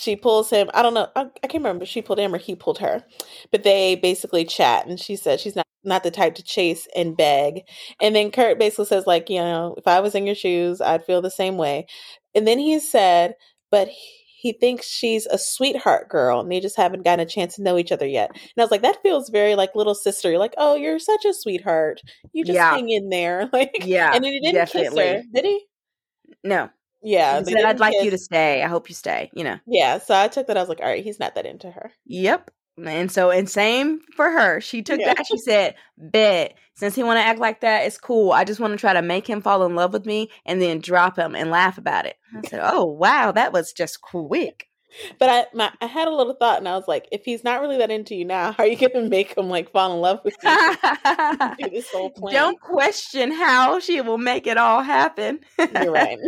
she pulls him. I don't know. I, I can't remember she pulled him or he pulled her. But they basically chat and she said she's not not the type to chase and beg. And then Kurt basically says like, you know, if I was in your shoes, I'd feel the same way. And then he said, but he thinks she's a sweetheart girl and they just haven't gotten a chance to know each other yet. And I was like, that feels very like little sister. You're like, oh, you're such a sweetheart. You just Yeah. hang in there. Like Yeah, and then he didn't kiss her, did he? No, Yeah. he said I'd like you to stay. I hope you stay. You know. Yeah, so I took that. I was like, all right, he's not that into her. Yep. And so, and same for her. She took Yeah. that. She said, "Bet since he want to act like that, it's cool. I just want to try to make him fall in love with me, and then drop him and laugh about it." I said, "Oh wow, that was just quick." But I my, I had a little thought, and I was like, if he's not really that into you now, how are you going to make him like fall in love with you? Do this whole plan. Don't question how she will make it all happen. You're right.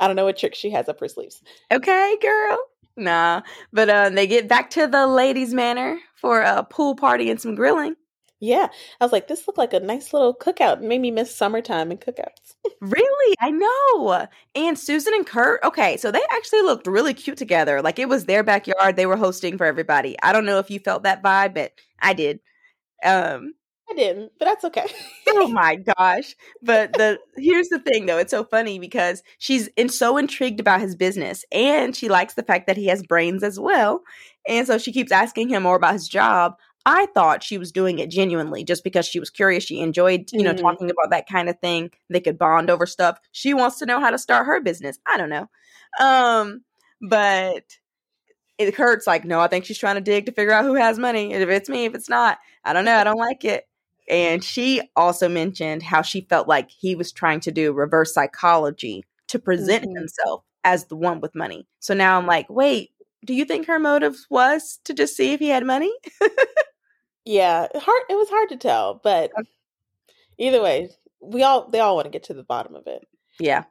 I don't know what trick she has up her sleeves. okay, girl. Nah, but uh, they get back to the ladies' manor for a pool party and some grilling. Yeah, I was like, this looked like a nice little cookout. It made me miss summertime and cookouts. Really? I know. And Susan and Kurt, okay, so they actually looked really cute together. Like it was their backyard. They were hosting for everybody. I don't know if you felt that vibe, but I did. Um, I didn't, but that's okay. oh my gosh. But the here's the thing though, it's so funny because she's in, so intrigued about his business and she likes the fact that he has brains as well. And so she keeps asking him more about his job. I thought she was doing it genuinely just because she was curious. She enjoyed, you know, Mhm. talking about that kind of thing. They could bond over stuff. She wants to know how to start her business. I don't know. Um, but it hurts like, no, I think she's trying to dig to figure out who has money. If it's me, if it's not, I don't know. I don't like it. And she also mentioned how she felt like he was trying to do reverse psychology to present Mhm. himself as the one with money. So now I'm like, wait, do you think her motive was to just see if he had money? Yeah, hard. It was hard to tell, but either way, we all they all want to get to the bottom of it. Yeah.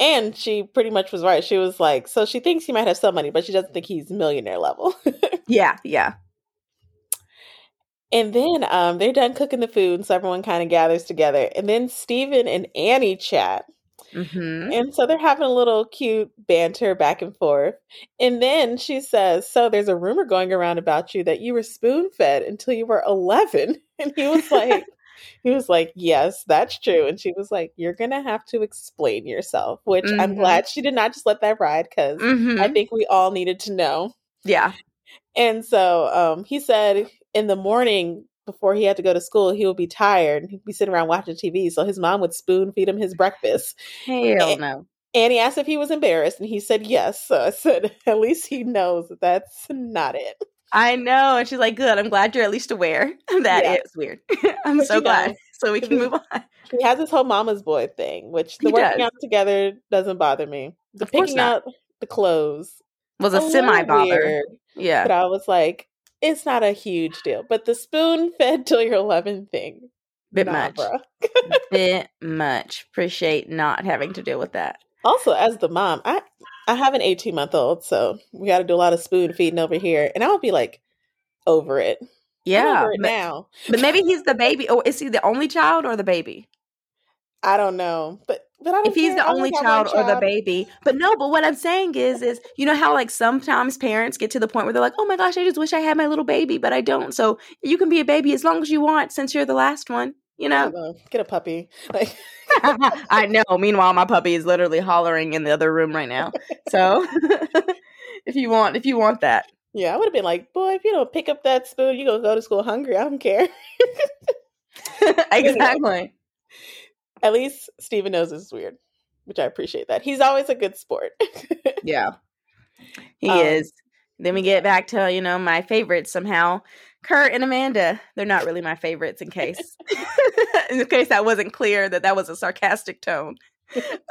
And she pretty much was right. She was like, so she thinks he might have some money, but she doesn't think he's millionaire level. Yeah. Yeah. and then um, they're done cooking the food, so everyone kind of gathers together. And then Steven and Annie chat. Hmm And so they're having a little cute banter back and forth. And then she says, So there's a rumor going around about you that you were spoon fed until you were 11. And he was like, He was like, Yes, that's true. And she was like, You're going to have to explain yourself, which I'm Mhm. glad she did not just let that ride because hmm I think we all needed to know. Yeah. And so um, he said in the morning before he had to go to school, he would be tired. He'd be sitting around watching TV. So his mom would spoon feed him his breakfast. Hell Eh, no. And he asked if he was embarrassed, and he said yes. So I said, at least he knows that that's not it. I know. And she's like, good. I'm glad you're at least aware that Yeah. it's weird. I'm But so know, glad. So we can move on. He has this whole mama's boy thing, which the He working does. out together doesn't bother me. The Of picking out the clothes Was a little semi bother. Yeah. but I was like, it's not a huge deal. But the spoon fed till you're 11 thing, Bit nah, much. Bit much. Appreciate not having to deal with that. Also, as the mom, I I have an 18 month old, so we got to do a lot of spoon feeding over here, and I would be like over it. Yeah. over it But, now. but maybe he's the baby. Or is he the only child or the baby? I don't know, but but I don't if he's the only one child or the baby. But no, but what I'm saying is, is you know how like sometimes parents get to the point where they're like, oh my gosh, I just wish I had my little baby, but I don't. So you can be a baby as long as you want, since you're the last one. You know. know. Uh, get a puppy. Like I know. Meanwhile, my puppy is literally hollering in the other room right now. So if you want, if you want that, yeah, I would have been like, boy, if you don't pick up that spoon, you gonna go to school hungry. I don't care. exactly. At least Steven knows this is weird, which I appreciate that. He's always a good sport. Yeah, he Um, is. Then we get back to you know my favorites somehow. Kurt and Amanda. They're not really my favorites. In case, in case that wasn't clear that that was a sarcastic tone.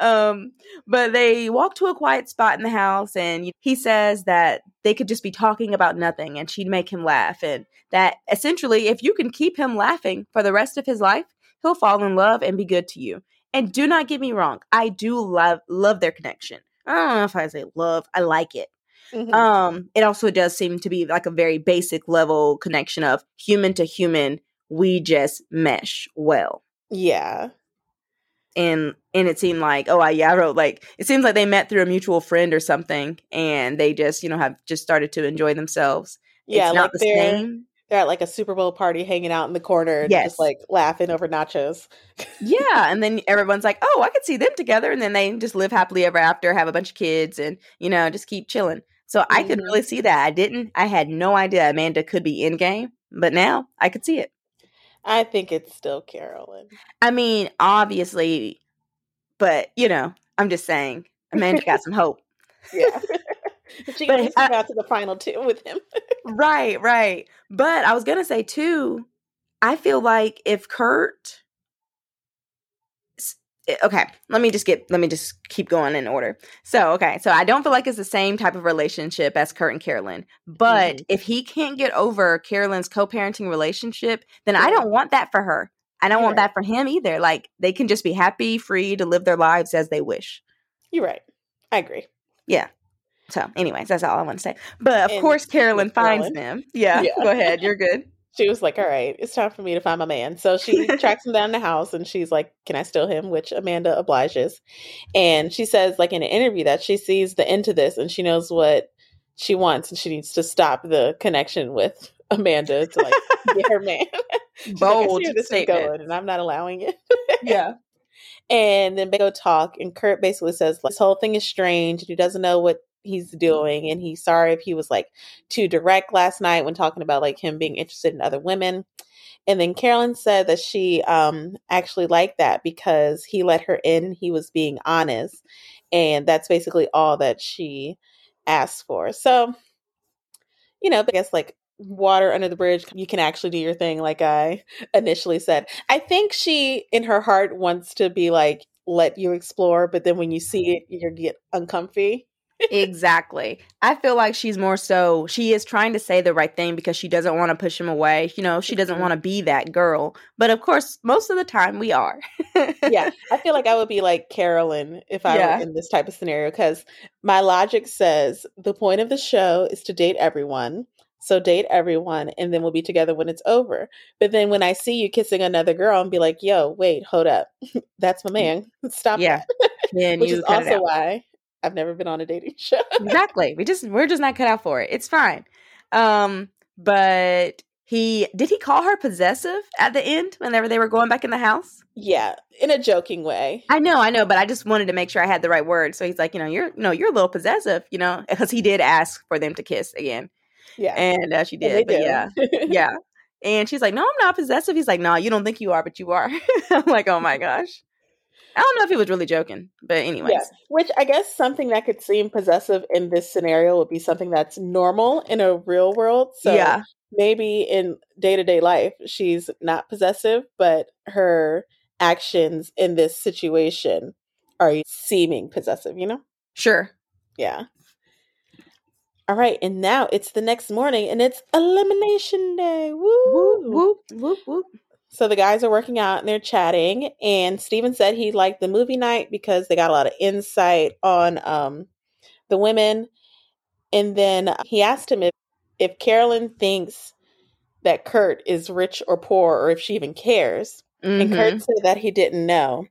um, but they walk to a quiet spot in the house, and he says that they could just be talking about nothing, and she'd make him laugh, and that essentially, if you can keep him laughing for the rest of his life, he'll fall in love and be good to you. And do not get me wrong, I do love love their connection. I don't know if I say love, I like it. Mhm. Um, it also does seem to be like a very basic level connection of human to human. We just mesh well yeah. and and it seemed like oh I, yeah i wrote like it seems like they met through a mutual friend or something and they just you know have just started to enjoy themselves Yeah, it's like the they're same they're at like a Super Bowl party hanging out in the corner, Yes. just like laughing over nachos. yeah and then everyone's like oh i could see them together and then they just live happily ever after have a bunch of kids and you know just keep chilling so i could Mhm. really see that i didn't i had no idea amanda could be in game but now i could see it I think it's still Carolyn. i mean obviously but you know i'm just saying amanda got some hope Yeah. she out to the final two with him. right, right. But I was gonna say too, I feel like if Kurt Eh, okay let me just get let me just keep going in order so okay so i don't feel like it's the same type of relationship as kurt and carolyn but mm-hmm. if he can't get over carolyn's co-parenting relationship then i don't want that for her i don't You're want right. that for him either like they can just be happy free to live their lives as they wish You're right. I agree. Yeah. So, anyways, that's all I want to say. But of and course, Carolyn finds them. Yeah, yeah. Go ahead. You're good she was like, "All right, it's time for me to find my man." So she tracks him down the house, and she's like, "Can I steal him?" Which Amanda obliges, and she says, like in an interview, that she sees the end to this, and she knows what she wants, and she needs to stop the connection with Amanda to like get her man. Bold like, this statement. going, and I'm not allowing it. yeah. And then they go talk, and Kurt basically says like, this whole thing is strange, and he doesn't know what he's doing and he's sorry if he was like too direct last night when talking about like him being interested in other women. And then carolyn said that she um actually liked that because he let her in he was being honest and that's basically all that she asked for. So you know i guess like water under the bridge you can actually do your thing like i initially said. I think she in her heart wants to be like let you explore but then when you see it you get uncomfy exactly. I feel like she's more so she is trying to say the right thing because she doesn't want to push him away. You know, she doesn't mm-hmm. want to be that girl. But of course, most of the time we are. yeah. I feel like I would be like Carolyn if I yeah. were in this type of scenario because my logic says the point of the show is to date everyone. So date everyone and then we'll be together when it's over. But then when I see you kissing another girl and be like, yo, wait, hold up. That's my man. Stop yeah. Which is also why I've never been on a dating show. exactly. We just we're just not cut out for it. It's fine. Um, but he did he call her possessive at the end whenever they were going back in the house? Yeah, in a joking way. I know, I know, but I just wanted to make sure I had the right word. So he's like, you know, you're no, you're a little possessive, you know, because he did ask for them to kiss again. Yeah, and uh, she did. But yeah, yeah. And she's like, no, I'm not possessive. He's like, no, you don't think you are, but you are. I'm like, oh my gosh. I don't know if he was really joking, but anyways. Yeah. Which I guess something that could seem possessive in this scenario would be something that's normal in a real world. So yeah. maybe in day to day life, she's not possessive, but her actions in this situation are seeming possessive, you know? Sure. Yeah. All right, and now it's the next morning and it's elimination day. Woo! Whoop, whoop, whoop, whoop. So the guys are working out and they're chatting. And Steven said he liked the movie night because they got a lot of insight on um, the women. And then he asked him if, if Carolyn thinks that Kurt is rich or poor or if she even cares. Mm-hmm. And Kurt mm-hmm. said that he didn't know.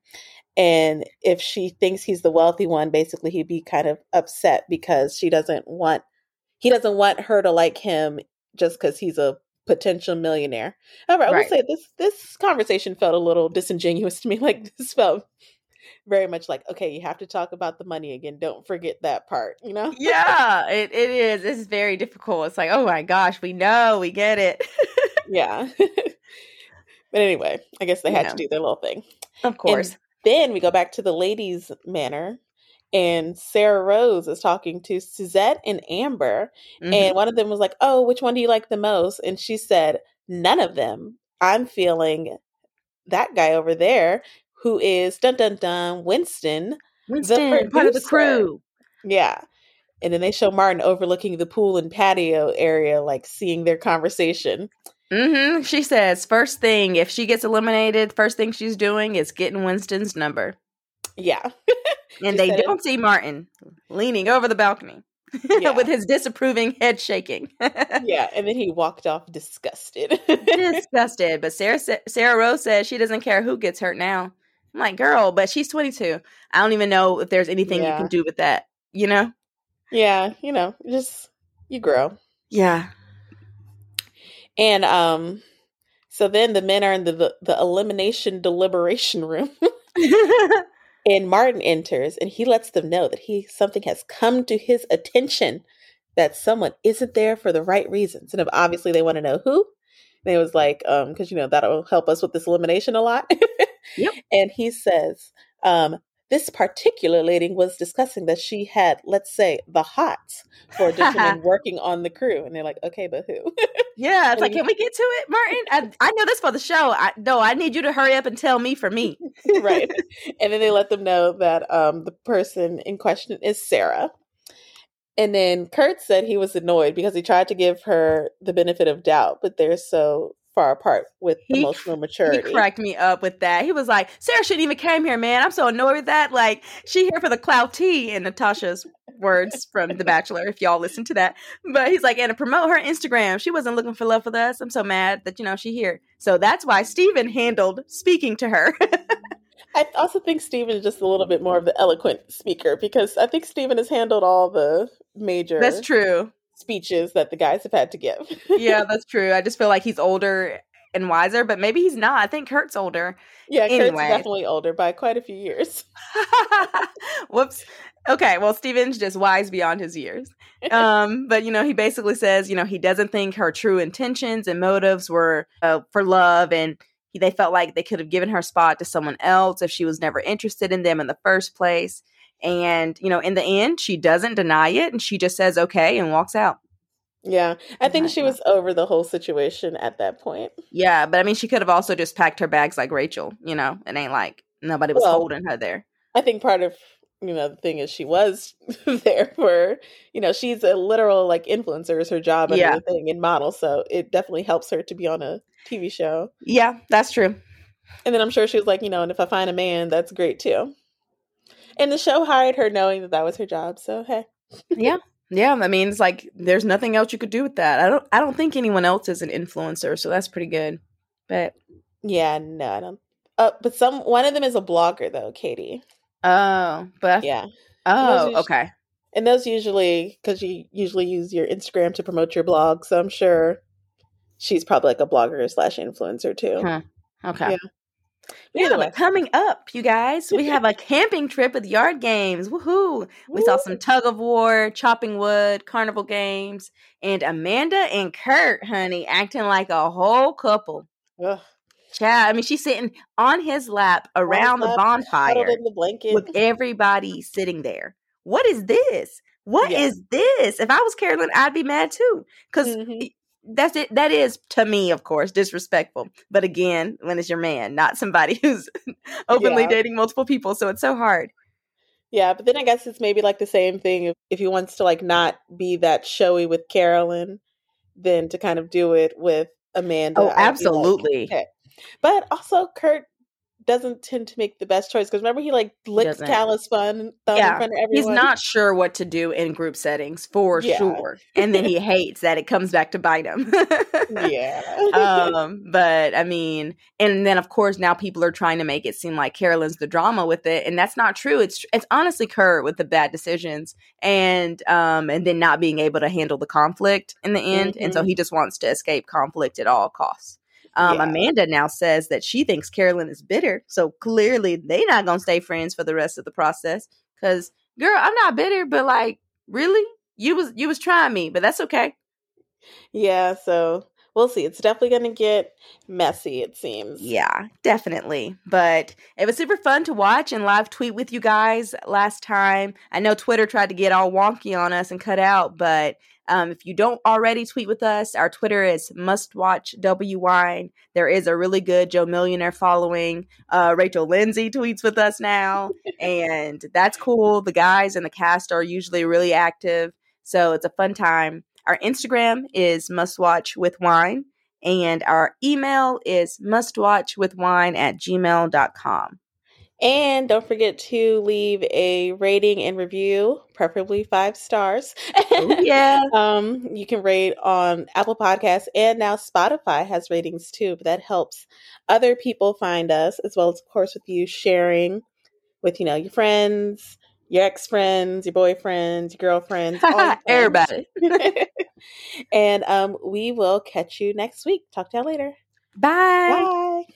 And if she thinks he's the wealthy one, basically he'd be kind of upset because she doesn't want he doesn't want her to like him just because he's a potential millionaire. However, I right. will say this this conversation felt a little disingenuous to me. Like this felt very much like, okay, you have to talk about the money again. Don't forget that part, you know? yeah, it, it is. It's very difficult. It's like, oh my gosh, we know, we get it. yeah. but anyway, I guess they had yeah. to do their little thing. Of course. And then we go back to the ladies' manor and Sarah Rose is talking to Suzette and Amber. Mm-hmm. And one of them was like, Oh, which one do you like the most? And she said, None of them. I'm feeling that guy over there who is dun dun dun Winston. Winston, part of the crew. Yeah. And then they show Martin overlooking the pool and patio area, like seeing their conversation. Mm-hmm. She says, first thing, if she gets eliminated, first thing she's doing is getting Winston's number. Yeah. and they don't see Martin leaning over the balcony yeah. with his disapproving head shaking. yeah, and then he walked off disgusted. disgusted. But Sarah Sarah Rose says she doesn't care who gets hurt now. I'm like, girl, but she's 22. I don't even know if there's anything yeah. you can do with that. You know? Yeah, you know, just you grow. Yeah. And um, so then the men are in the the, the elimination deliberation room. And Martin enters and he lets them know that he something has come to his attention that someone isn't there for the right reasons. And obviously they want to know who. And it was like, um, because you know, that'll help us with this elimination a lot. yep. And he says, um, this particular lady was discussing that she had, let's say, the hots for gentlemen working on the crew. And they're like, okay, but who? yeah, it's like, can we get to it, Martin? I, I know this for the show. I, no, I need you to hurry up and tell me for me. right. And then they let them know that um, the person in question is Sarah. And then Kurt said he was annoyed because he tried to give her the benefit of doubt, but they're so far apart with he, emotional maturity. He cracked me up with that. He was like, Sarah shouldn't even came here, man. I'm so annoyed with that. Like, she here for the clout tea in Natasha's words from The Bachelor, if y'all listen to that. But he's like, and to promote her Instagram. She wasn't looking for love with us. I'm so mad that, you know, she here. So that's why Steven handled speaking to her. I also think Steven is just a little bit more of the eloquent speaker because I think Steven has handled all the major That's true speeches that the guys have had to give. yeah, that's true. I just feel like he's older and wiser, but maybe he's not. I think Kurt's older. Yeah, anyway. Kurt's definitely older by quite a few years. Whoops. Okay, well, Steven's just wise beyond his years. Um, but you know, he basically says, you know, he doesn't think her true intentions and motives were uh, for love, and he, they felt like they could have given her spot to someone else if she was never interested in them in the first place. And, you know, in the end, she doesn't deny it and she just says okay and walks out. Yeah, I think she was over the whole situation at that point. Yeah, but I mean, she could have also just packed her bags like Rachel, you know, it ain't like nobody was well, holding her there. I think part of, you know, the thing is she was there for, you know, she's a literal like influencer is her job and yeah. everything and model. So it definitely helps her to be on a TV show. Yeah, that's true. And then I'm sure she was like, you know, and if I find a man, that's great too. And the show hired her knowing that that was her job. So hey. yeah. Yeah, I mean, it's like there's nothing else you could do with that. I don't. I don't think anyone else is an influencer, so that's pretty good. But yeah, no, I don't. Uh, but some one of them is a blogger though, Katie. Oh, but yeah. Oh, and okay. And those usually because you usually use your Instagram to promote your blog, so I'm sure she's probably like a blogger slash influencer too. Huh. Okay. Yeah. Yeah, but coming up, you guys, we have a camping trip with Yard Games. Woohoo! We saw some tug of war, chopping wood, carnival games, and Amanda and Kurt, honey, acting like a whole couple. Ugh. Child, I mean, she's sitting on his lap around the bonfire in the blanket. with everybody sitting there. What is this? What yeah. is this? If I was Carolyn, I'd be mad too. Because mm-hmm that's it that is to me of course disrespectful but again when it's your man not somebody who's openly yeah. dating multiple people so it's so hard yeah but then i guess it's maybe like the same thing if, if he wants to like not be that showy with carolyn then to kind of do it with amanda oh absolutely like, okay. but also kurt doesn't tend to make the best choice because remember he like licks Callus fun yeah. in front of everyone. He's not sure what to do in group settings for yeah. sure, and then he hates that it comes back to bite him. yeah. um, but I mean, and then of course now people are trying to make it seem like Carolyn's the drama with it, and that's not true. It's it's honestly Kurt with the bad decisions and um and then not being able to handle the conflict in the end, mm-hmm. and so mm-hmm. he just wants to escape conflict at all costs. Um, yeah. Amanda now says that she thinks Carolyn is bitter. So clearly they're not going to stay friends for the rest of the process. Because, girl, I'm not bitter, but like, really? You was you was trying me, but that's okay. Yeah, so we'll see. It's definitely going to get messy, it seems. Yeah, definitely. But it was super fun to watch and live tweet with you guys last time. I know Twitter tried to get all wonky on us and cut out, but um, if you don't already tweet with us, our Twitter is mustwatchwwine. There is a really good Joe Millionaire following. Uh, Rachel Lindsay tweets with us now, and that's cool. The guys and the cast are usually really active, so it's a fun time. Our Instagram is must watch with wine, and our email is mustwatchwithwine at gmail.com. And don't forget to leave a rating and review, preferably five stars. Oh, yeah. um, you can rate on Apple Podcasts and now Spotify has ratings too, but that helps other people find us, as well as, of course, with you sharing with, you know, your friends, your ex friends, your boyfriends, your girlfriends, all your everybody. and um, we will catch you next week. Talk to y'all later. Bye. Bye.